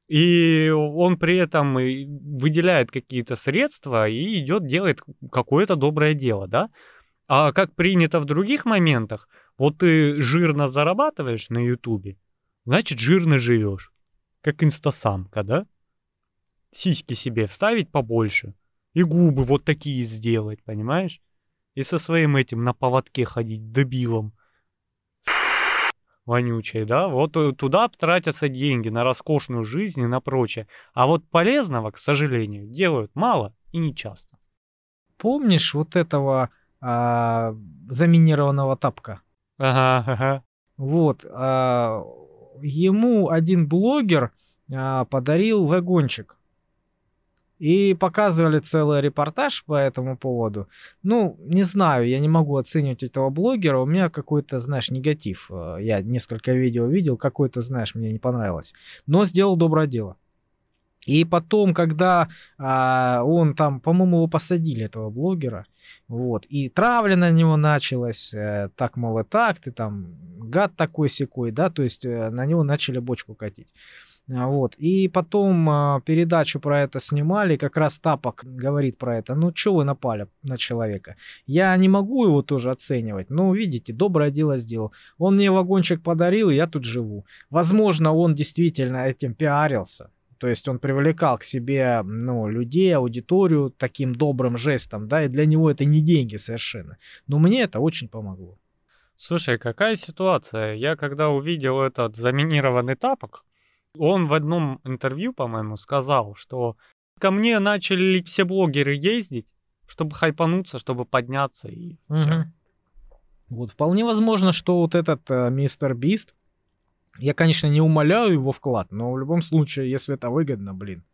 И он при этом выделяет какие-то средства и идет, делает какое-то доброе дело, да? А как принято в других моментах, вот ты жирно зарабатываешь на Ютубе, значит жирно живешь. Как инстасамка, да? Сиськи себе вставить побольше. И губы вот такие сделать, понимаешь? И со своим этим на поводке ходить дебилом. Вонючей, да? Вот э, туда тратятся деньги на роскошную жизнь и на прочее. А вот полезного, к сожалению, делают мало и не часто. Помнишь вот этого а, заминированного тапка? Ага, ага. Вот. а, ему один блогер а, подарил вагончик. И показывали целый репортаж по этому поводу. Ну, не знаю, я не могу оценивать этого блогера. У меня какой-то, знаешь, негатив. Э, Я несколько видео видел, какой-то, знаешь, мне не понравилось. Но сделал доброе дело. И потом, когда а, он там, по-моему, его посадили, этого блогера, вот, и травля на него началась, э, так, мол, и так, ты там гад такой секой, да, то есть э, на него начали бочку катить. А, вот. И потом а, передачу про это снимали, как раз Тапок говорит про это. Ну, что вы напали на человека? Я не могу его тоже оценивать. Ну, видите, доброе дело сделал. Он мне вагончик подарил, и я тут живу. Возможно, он действительно этим пиарился. То есть он привлекал к себе ну, людей, аудиторию таким добрым жестом, да, и для него это не деньги совершенно. Но мне это очень помогло. Слушай, какая ситуация? Я когда увидел этот заминированный тапок, он в одном интервью, по-моему, сказал, что ко мне начали все блогеры ездить, чтобы хайпануться, чтобы подняться и угу. все. Вот вполне возможно, что вот этот э, мистер Бист, я, конечно, не умоляю его вклад, но в любом случае, если это выгодно, блин,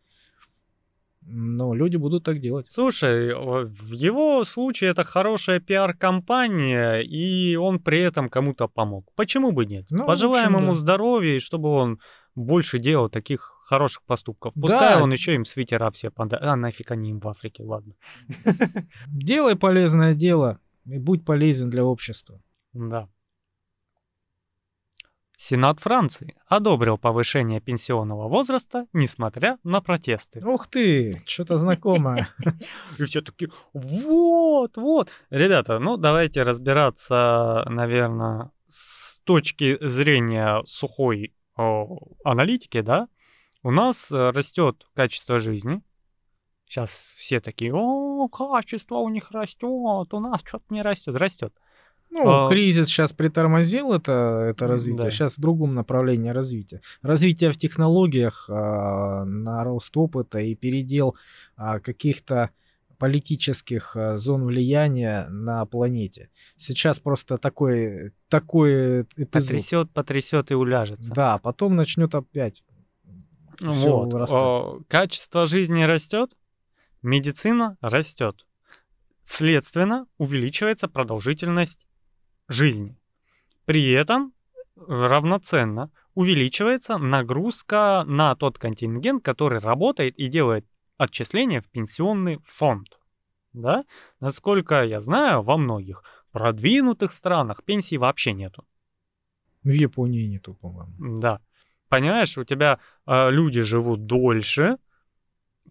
но люди будут так делать. Слушай, в его случае это хорошая пиар-компания, и он при этом кому-то помог. Почему бы нет? Ну, Пожелаем общем, ему да. здоровья, и чтобы он больше делал таких хороших поступков. Пускай да. он еще им свитера все пода... А нафиг они им в Африке, ладно. Делай полезное дело и будь полезен для общества. Да. Сенат Франции одобрил повышение пенсионного возраста, несмотря на протесты. Ух ты, что-то знакомое. И все таки вот, вот. Ребята, ну давайте разбираться, наверное, с точки зрения сухой аналитики, да, у нас э, растет качество жизни. Сейчас все такие, о, качество у них растет, у нас что-то не растет, растет. Ну, а, кризис сейчас притормозил это, это развитие, да. сейчас в другом направлении развития. Развитие в технологиях, а, на рост опыта и передел а, каких-то политических а, зон влияния на планете. Сейчас просто такой, такой эпизод. Потрясет, потрясет и уляжется. Да, потом начнет опять вот. О, качество жизни растет, медицина растет. Следственно, увеличивается продолжительность жизни. При этом равноценно увеличивается нагрузка на тот контингент, который работает и делает отчисления в пенсионный фонд. Да? Насколько я знаю, во многих продвинутых странах пенсии вообще нету. В Японии нету, по-моему. Да. Понимаешь, у тебя э, люди живут дольше,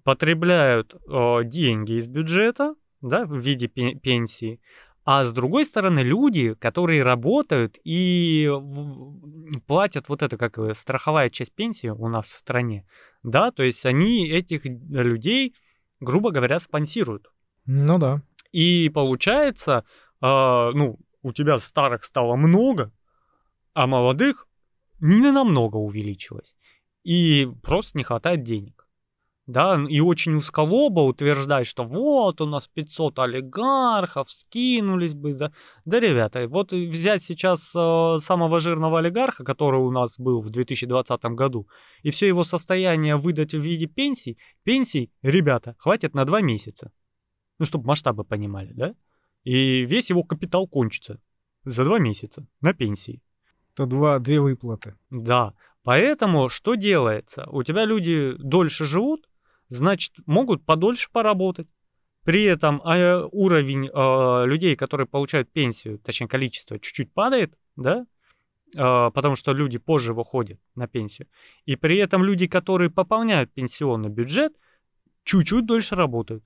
потребляют э, деньги из бюджета, да, в виде пенсии, а с другой стороны, люди, которые работают и платят вот это, как страховая часть пенсии у нас в стране, да, то есть они этих людей, грубо говоря, спонсируют. Ну да. И получается, э, ну, у тебя старых стало много, а молодых не намного увеличилось. И просто не хватает денег да, и очень узколобо утверждать, что вот у нас 500 олигархов скинулись бы, да, да, ребята, вот взять сейчас э, самого жирного олигарха, который у нас был в 2020 году, и все его состояние выдать в виде пенсий, пенсий, ребята, хватит на два месяца, ну, чтобы масштабы понимали, да, и весь его капитал кончится за два месяца на пенсии. Это два, две выплаты. Да, Поэтому что делается? У тебя люди дольше живут, значит, могут подольше поработать. При этом э, уровень э, людей, которые получают пенсию, точнее количество, чуть-чуть падает, да, э, потому что люди позже выходят на пенсию. И при этом люди, которые пополняют пенсионный бюджет, чуть-чуть дольше работают.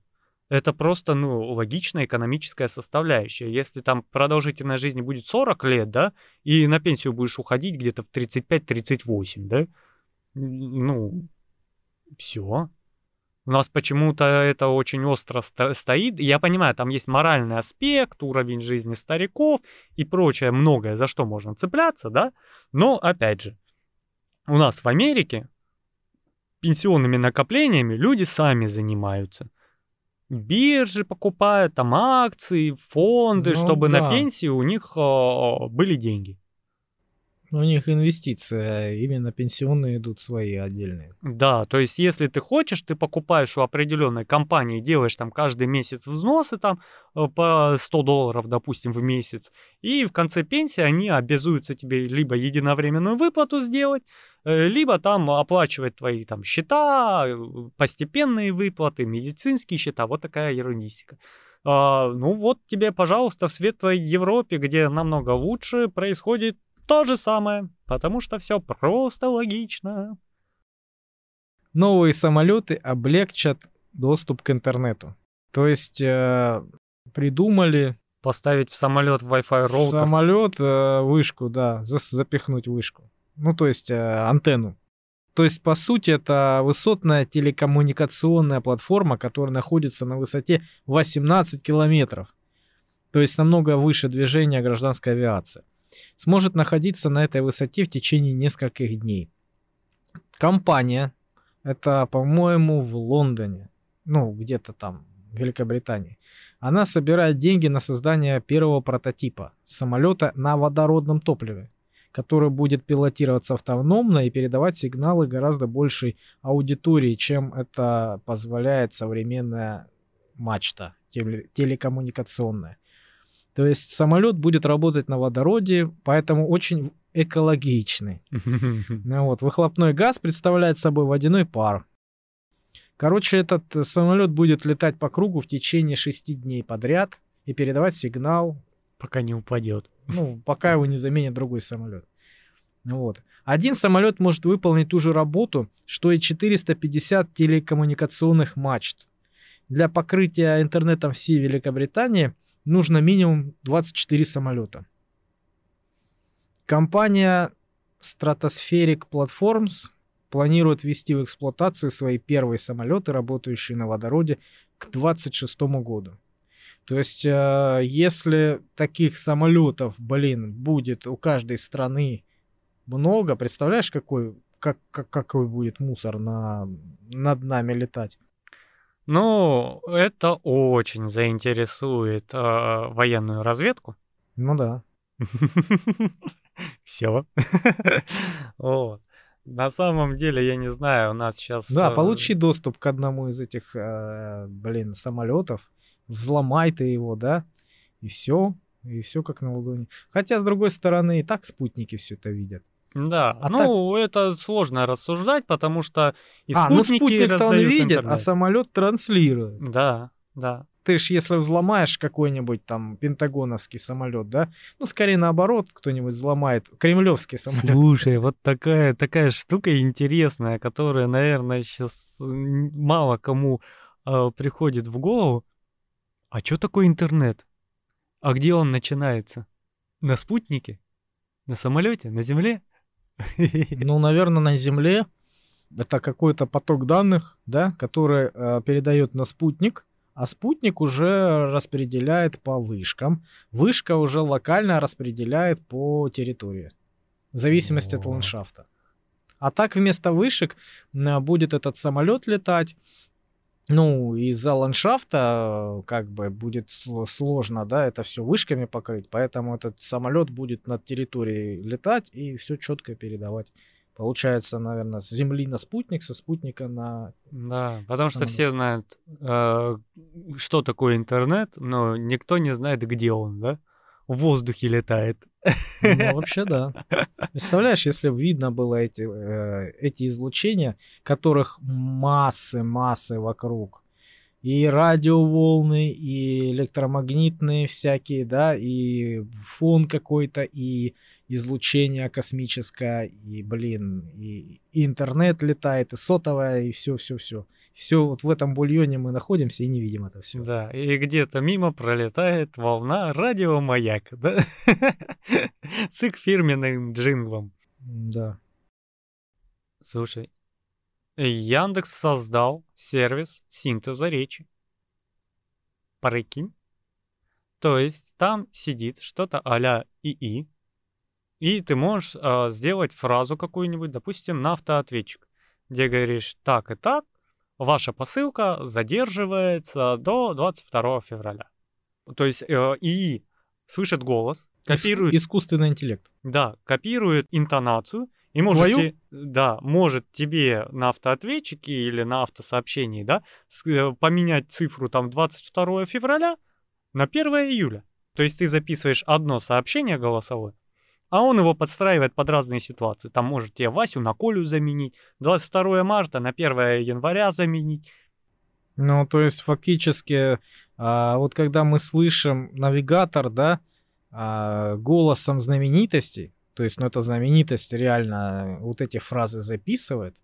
Это просто, ну, логичная экономическая составляющая. Если там продолжительность жизни будет 40 лет, да, и на пенсию будешь уходить где-то в 35-38, да, ну, все. У нас почему-то это очень остро стоит. Я понимаю, там есть моральный аспект, уровень жизни стариков и прочее, многое, за что можно цепляться, да? Но, опять же, у нас в Америке пенсионными накоплениями люди сами занимаются. Биржи покупают, там акции, фонды, ну, чтобы да. на пенсию у них э, были деньги. У них инвестиции именно пенсионные идут свои отдельные. Да, то есть если ты хочешь, ты покупаешь у определенной компании, делаешь там каждый месяц взносы там э, по 100 долларов, допустим, в месяц, и в конце пенсии они обязуются тебе либо единовременную выплату сделать, э, либо там оплачивать твои там счета, э, постепенные выплаты, медицинские счета, вот такая ерундистика. А, ну вот тебе, пожалуйста, в светлой Европе, где намного лучше, происходит то же самое, потому что все просто логично. Новые самолеты облегчат доступ к интернету. То есть э, придумали поставить в самолет Wi-Fi роутер. Самолет э, вышку, да, запихнуть вышку. Ну то есть э, антенну. То есть, по сути, это высотная телекоммуникационная платформа, которая находится на высоте 18 километров. То есть намного выше движения гражданской авиации сможет находиться на этой высоте в течение нескольких дней. Компания, это, по-моему, в Лондоне, ну, где-то там, в Великобритании, она собирает деньги на создание первого прототипа самолета на водородном топливе, который будет пилотироваться автономно и передавать сигналы гораздо большей аудитории, чем это позволяет современная мачта телекоммуникационная. То есть самолет будет работать на водороде, поэтому очень экологичный. Ну вот. Выхлопной газ представляет собой водяной пар. Короче, этот самолет будет летать по кругу в течение шести дней подряд и передавать сигнал. Пока не упадет. Ну, пока его не заменит другой самолет. Вот. Один самолет может выполнить ту же работу, что и 450 телекоммуникационных мачт. Для покрытия интернетом всей Великобритании – нужно минимум 24 самолета. Компания Stratospheric Platforms планирует ввести в эксплуатацию свои первые самолеты, работающие на водороде, к 2026 году. То есть, э, если таких самолетов, блин, будет у каждой страны много, представляешь, какой, как, как, какой будет мусор на, над нами летать? Ну, это очень заинтересует э, военную разведку. Ну да. Все. Вот. На самом деле, я не знаю, у нас сейчас... Да, э, получи доступ к одному из этих, э, блин, самолетов, взломай ты его, да, и все, и все как на ладони. Хотя, с другой стороны, и так спутники все это видят. Да, а ну так... это сложно рассуждать, потому что и а, ну спутник-то он видит, а интернет. а самолет транслирует. Да, да. Ты ж если взломаешь какой-нибудь там пентагоновский самолет, да, ну скорее наоборот, кто-нибудь взломает кремлевский самолет. Слушай, вот такая такая штука интересная, которая, наверное, сейчас мало кому э, приходит в голову. А что такое интернет? А где он начинается? На спутнике? На самолете? На земле? Ну, наверное, на Земле это какой-то поток данных, да, который э, передает на спутник, а спутник уже распределяет по вышкам. Вышка уже локально распределяет по территории, в зависимости О. от ландшафта. А так вместо вышек будет этот самолет летать, ну, из-за ландшафта как бы будет сложно, да, это все вышками покрыть, поэтому этот самолет будет над территорией летать и все четко передавать. Получается, наверное, с Земли на спутник, со спутника на... Да, потому самолет. что все знают, э, что такое интернет, но никто не знает, где он, да? В воздухе летает. Ну, вообще, да. Представляешь, если бы видно было эти, э, эти излучения, которых массы, массы вокруг. И радиоволны, и электромагнитные всякие, да, и фон какой-то, и излучение космическое, и, блин, и, интернет летает, и сотовое, и все-все-все все вот в этом бульоне мы находимся и не видим это все. Да, и где-то мимо пролетает волна радиомаяк, да? С их фирменным джинглом. Да. Слушай, Яндекс создал сервис синтеза речи. Прикинь? То есть там сидит что-то а-ля ИИ, и ты можешь э, сделать фразу какую-нибудь, допустим, на автоответчик, где говоришь так и так, ваша посылка задерживается до 22 февраля. То есть э, ИИ слышит голос, копирует... Искусственный интеллект. Да, копирует интонацию и может, Твою? те- да, может тебе на автоответчике или на автосообщении, да, э, поменять цифру там 22 февраля на 1 июля. То есть ты записываешь одно сообщение голосовое, а он его подстраивает под разные ситуации. Там может тебе Васю на Колю заменить, 22 марта на 1 января заменить. Ну, то есть фактически, а, вот когда мы слышим навигатор, да, а, голосом знаменитостей, то есть, ну, эта знаменитость реально вот эти фразы записывает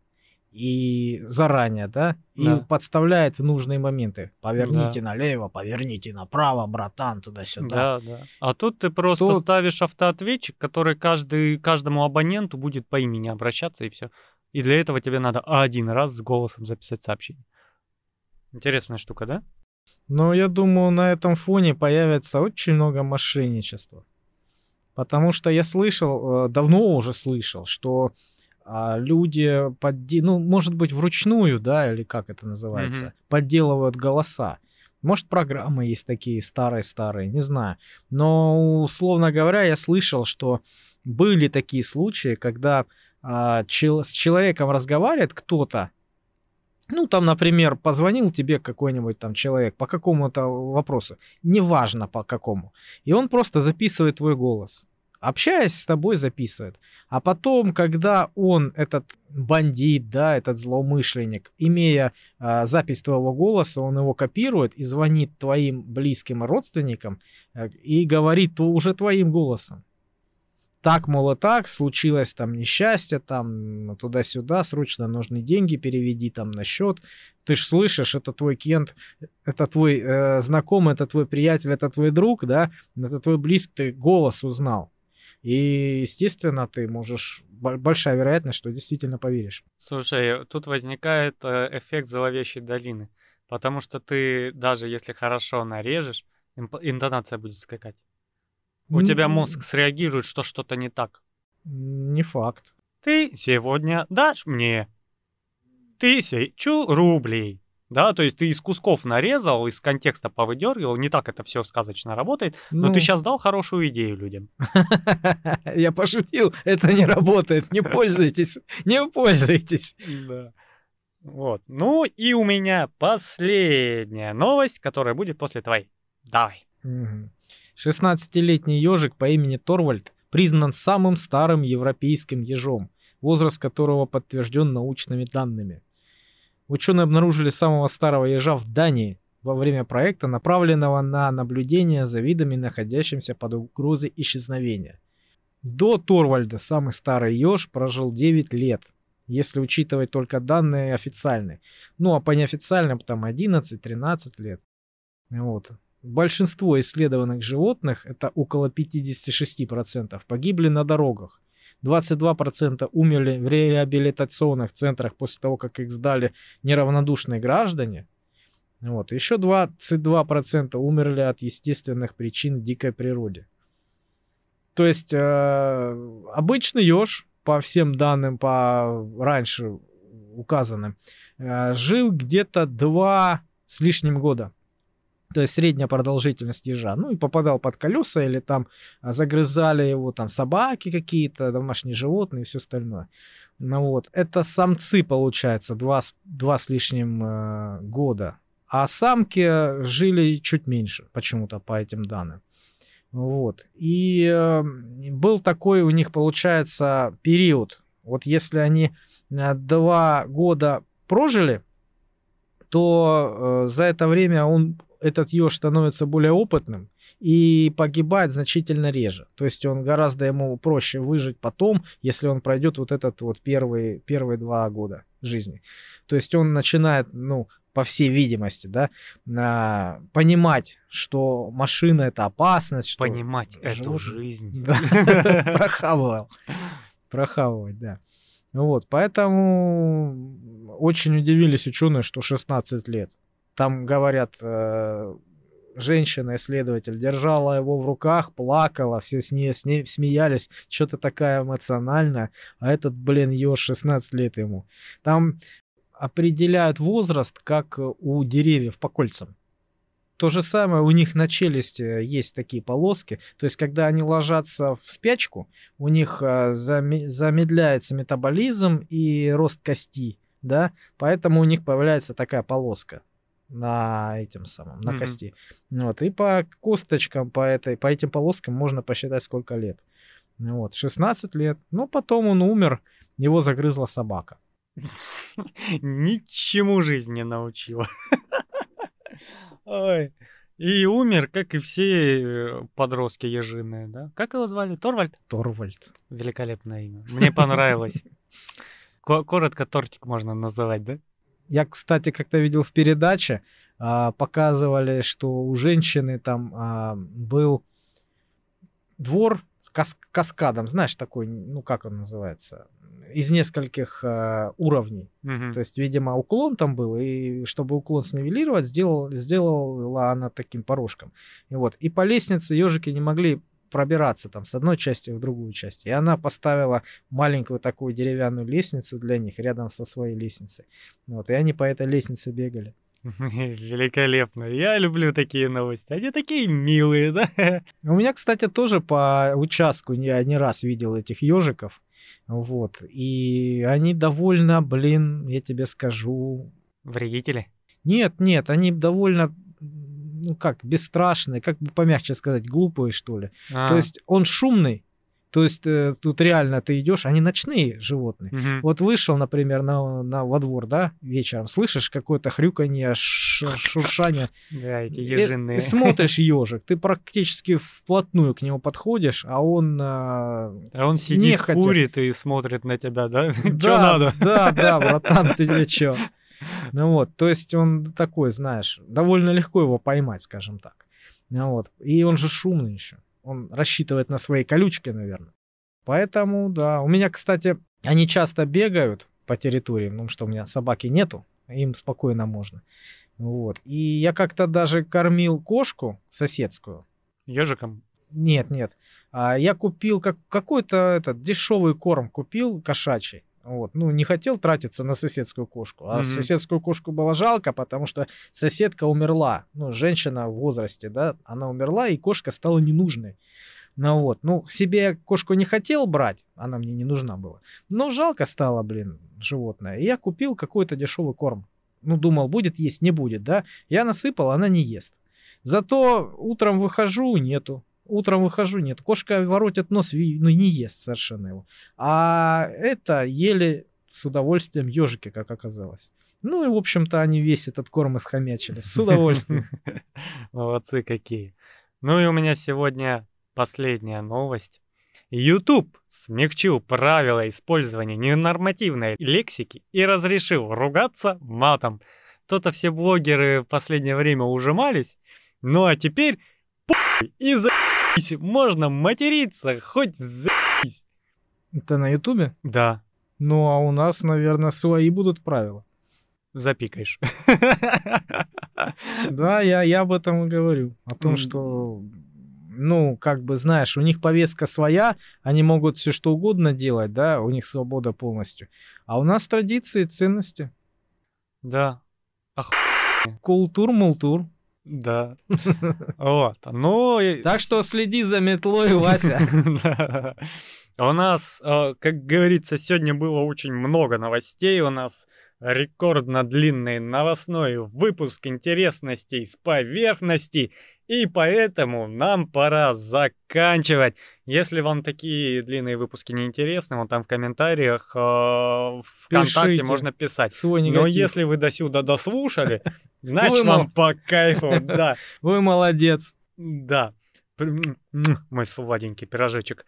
и заранее, да, и Да. подставляет в нужные моменты. Поверните налево, поверните направо, братан, Да, туда-сюда. да. А тут ты просто Тут- ставишь автоответчик, который каждый, каждому абоненту будет по имени обращаться и все. И для этого тебе надо один раз с голосом записать сообщение. Интересная штука, да? Но я думаю, на этом фоне появится очень много мошенничества. Потому что я слышал, э, давно уже слышал, что а, люди, подде... ну, может быть, вручную, да, или как это называется, Мгм. подделывают голоса. Может, программы есть такие старые-старые, не знаю. Но, условно говоря, я слышал, что были такие случаи, когда а, чел- с человеком разговаривает кто-то, ну, там, например, позвонил тебе какой-нибудь там человек по какому-то вопросу, неважно по какому, и он просто записывает твой голос. Общаясь с тобой, записывает. А потом, когда он, этот бандит, да, этот злоумышленник, имея а, запись твоего голоса, он его копирует и звонит твоим близким родственникам э, и говорит уже твоим голосом. Так, мол, и так, случилось там несчастье, там туда-сюда, срочно нужны деньги, переведи там на счет. Ты ж слышишь, это твой клиент, это твой э, знакомый, это твой приятель, это твой друг, да, это твой близкий, ты голос узнал. И, естественно, ты можешь, бо- большая вероятность, что действительно поверишь. Слушай, тут возникает э, эффект зловещей долины. Потому что ты, даже если хорошо нарежешь, интонация будет скакать. У тебя М, мозг среагирует, что что-то не так. Не факт. Ты сегодня дашь мне тысячу рублей. Да, то есть ты из кусков нарезал, из контекста повыдергивал, не так это все сказочно работает, но Ну, ты сейчас дал хорошую идею людям. Я пошутил, это не работает, не пользуйтесь, не пользуйтесь. Да. Вот. Ну и у меня последняя новость, которая будет после твоей. Давай. Мгм. 16-летний ежик по имени Торвальд признан самым старым европейским ежом, возраст которого подтвержден научными данными. Ученые обнаружили самого старого ежа в Дании во время проекта, направленного на наблюдение за видами, находящимися под угрозой исчезновения. До Торвальда самый старый еж прожил 9 лет, если учитывать только данные официальные. Ну а по неофициальным там 11-13 лет. Вот. Большинство исследованных животных, это около 56%, погибли на дорогах. 22% умерли в реабилитационных центрах после того, как их сдали неравнодушные граждане. Вот. Еще 22% умерли от естественных причин в дикой природе. То есть э, обычный еж, по всем данным, по раньше указанным, э, жил где-то два с лишним года. То есть средняя продолжительность ежа. Ну и попадал под колеса или там а, загрызали его там собаки какие-то, домашние животные и все остальное. Ну вот, это самцы, получается, два, два с лишним э, года. А самки жили чуть меньше, почему-то по этим данным. Вот. И э, был такой у них, получается, период. Вот если они э, два года прожили, то э, за это время он, этот еж становится более опытным и погибает значительно реже. То есть он гораздо ему проще выжить потом, если он пройдет вот этот вот первый, первые два года жизни. То есть он начинает, ну, по всей видимости, да, а, понимать, что машина это опасность, что Понимать эту животное- жизнь. Да, прохавывал. Прохавывать, да. Вот, поэтому очень удивились ученые, что 16 лет. Там, говорят, э, женщина-исследователь держала его в руках, плакала, все с ней, с ней смеялись, что-то такая эмоциональная, а этот, блин, еж 16 лет ему. Там определяют возраст, как у деревьев по кольцам. То же самое у них на челюсти есть такие полоски. То есть, когда они ложатся в спячку, у них а, замедляется метаболизм и рост кости, да, поэтому у них появляется такая полоска на этим самом, на mm-hmm. кости. Вот, и по косточкам, по, этой, по этим полоскам можно посчитать, сколько лет. Вот, 16 лет. Но потом он умер, его загрызла собака. Ничему жизнь не научила. Ой. И умер, как и все э, подростки ежиные, да? Как его звали? Торвальд? Торвальд. Великолепное имя. Мне понравилось. Коротко тортик можно называть, да? Я, кстати, как-то видел в передаче, а, показывали, что у женщины там а, был двор с кас каскадом, знаешь, такой, ну как он называется, из нескольких э, уровней. Угу. То есть, видимо, уклон там был, и чтобы уклон снивелировать, сделал, сделала она таким порожком. И вот. И по лестнице ежики не могли пробираться там с одной части в другую часть. И она поставила маленькую такую деревянную лестницу для них рядом со своей лестницей. Вот. И они по этой лестнице бегали. Великолепно. Я люблю такие новости. Они такие милые, да? У меня, кстати, тоже по участку я не раз видел этих ежиков. Вот. И они довольно, блин, я тебе скажу... Вредители? Нет, нет, они довольно ну как, бесстрашные, как бы помягче сказать, глупые, что ли. А. То есть он шумный, то есть э, тут реально ты идешь, они ночные животные. Угу. Вот вышел, например, на, на, во двор, да, вечером, слышишь какое-то хрюканье, шуршание. Да, эти ежиные. И, смотришь ежик, ты практически вплотную к нему подходишь, а он... А, а он сидит, нехотя. курит и смотрит на тебя, да? Да, надо? Да, да, братан, ты чё? Ну вот, то есть он такой, знаешь, довольно легко его поймать, скажем так. Ну вот, и он же шумный еще. Он рассчитывает на свои колючки, наверное. Поэтому, да. У меня, кстати, они часто бегают по территории, потому что у меня собаки нету, им спокойно можно. Вот. И я как-то даже кормил кошку соседскую. Ежиком? Нет, нет. А я купил как, какой-то этот дешевый корм купил кошачий. Вот. Ну, не хотел тратиться на соседскую кошку. А mm-hmm. соседскую кошку было жалко, потому что соседка умерла. Ну, женщина в возрасте, да, она умерла, и кошка стала ненужной. Ну вот, ну, себе кошку не хотел брать, она мне не нужна была. Но жалко стало, блин, животное. И я купил какой-то дешевый корм. Ну, думал, будет есть, не будет, да. Я насыпал, она не ест. Зато утром выхожу, нету. Утром выхожу, нет. Кошка воротит нос, ну не ест совершенно его. А это ели с удовольствием ежики, как оказалось. Ну и, в общем-то, они весь этот корм исхомячили. С удовольствием. Молодцы какие. Ну и у меня сегодня последняя новость. YouTube смягчил правила использования ненормативной лексики и разрешил ругаться матом. То-то все блогеры в последнее время ужимались, ну а теперь и за можно материться, хоть за***ись. Это на ютубе? Да. Ну, а у нас, наверное, свои будут правила. Запикаешь. Да, я, я об этом и говорю. О том, что, ну, как бы, знаешь, у них повестка своя, они могут все что угодно делать, да, у них свобода полностью. А у нас традиции, ценности. Да. Ох... Культур-мултур. Да. Вот. Ну... Так что следи за метлой, Вася. У нас, э, как говорится, сегодня было очень много новостей. У нас рекордно длинный новостной выпуск интересностей с поверхности. И поэтому нам пора заканчивать. Если вам такие длинные выпуски не интересны, вон там в комментариях э, ВКонтакте Пишите можно писать. Свой Но если вы до сюда дослушали, значит вам по кайфу, да. Вы молодец. Да. Мой сладенький пирожочек.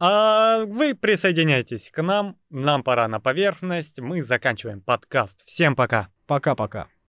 А вы присоединяйтесь к нам. Нам пора на поверхность. Мы заканчиваем подкаст. Всем пока. Пока-пока.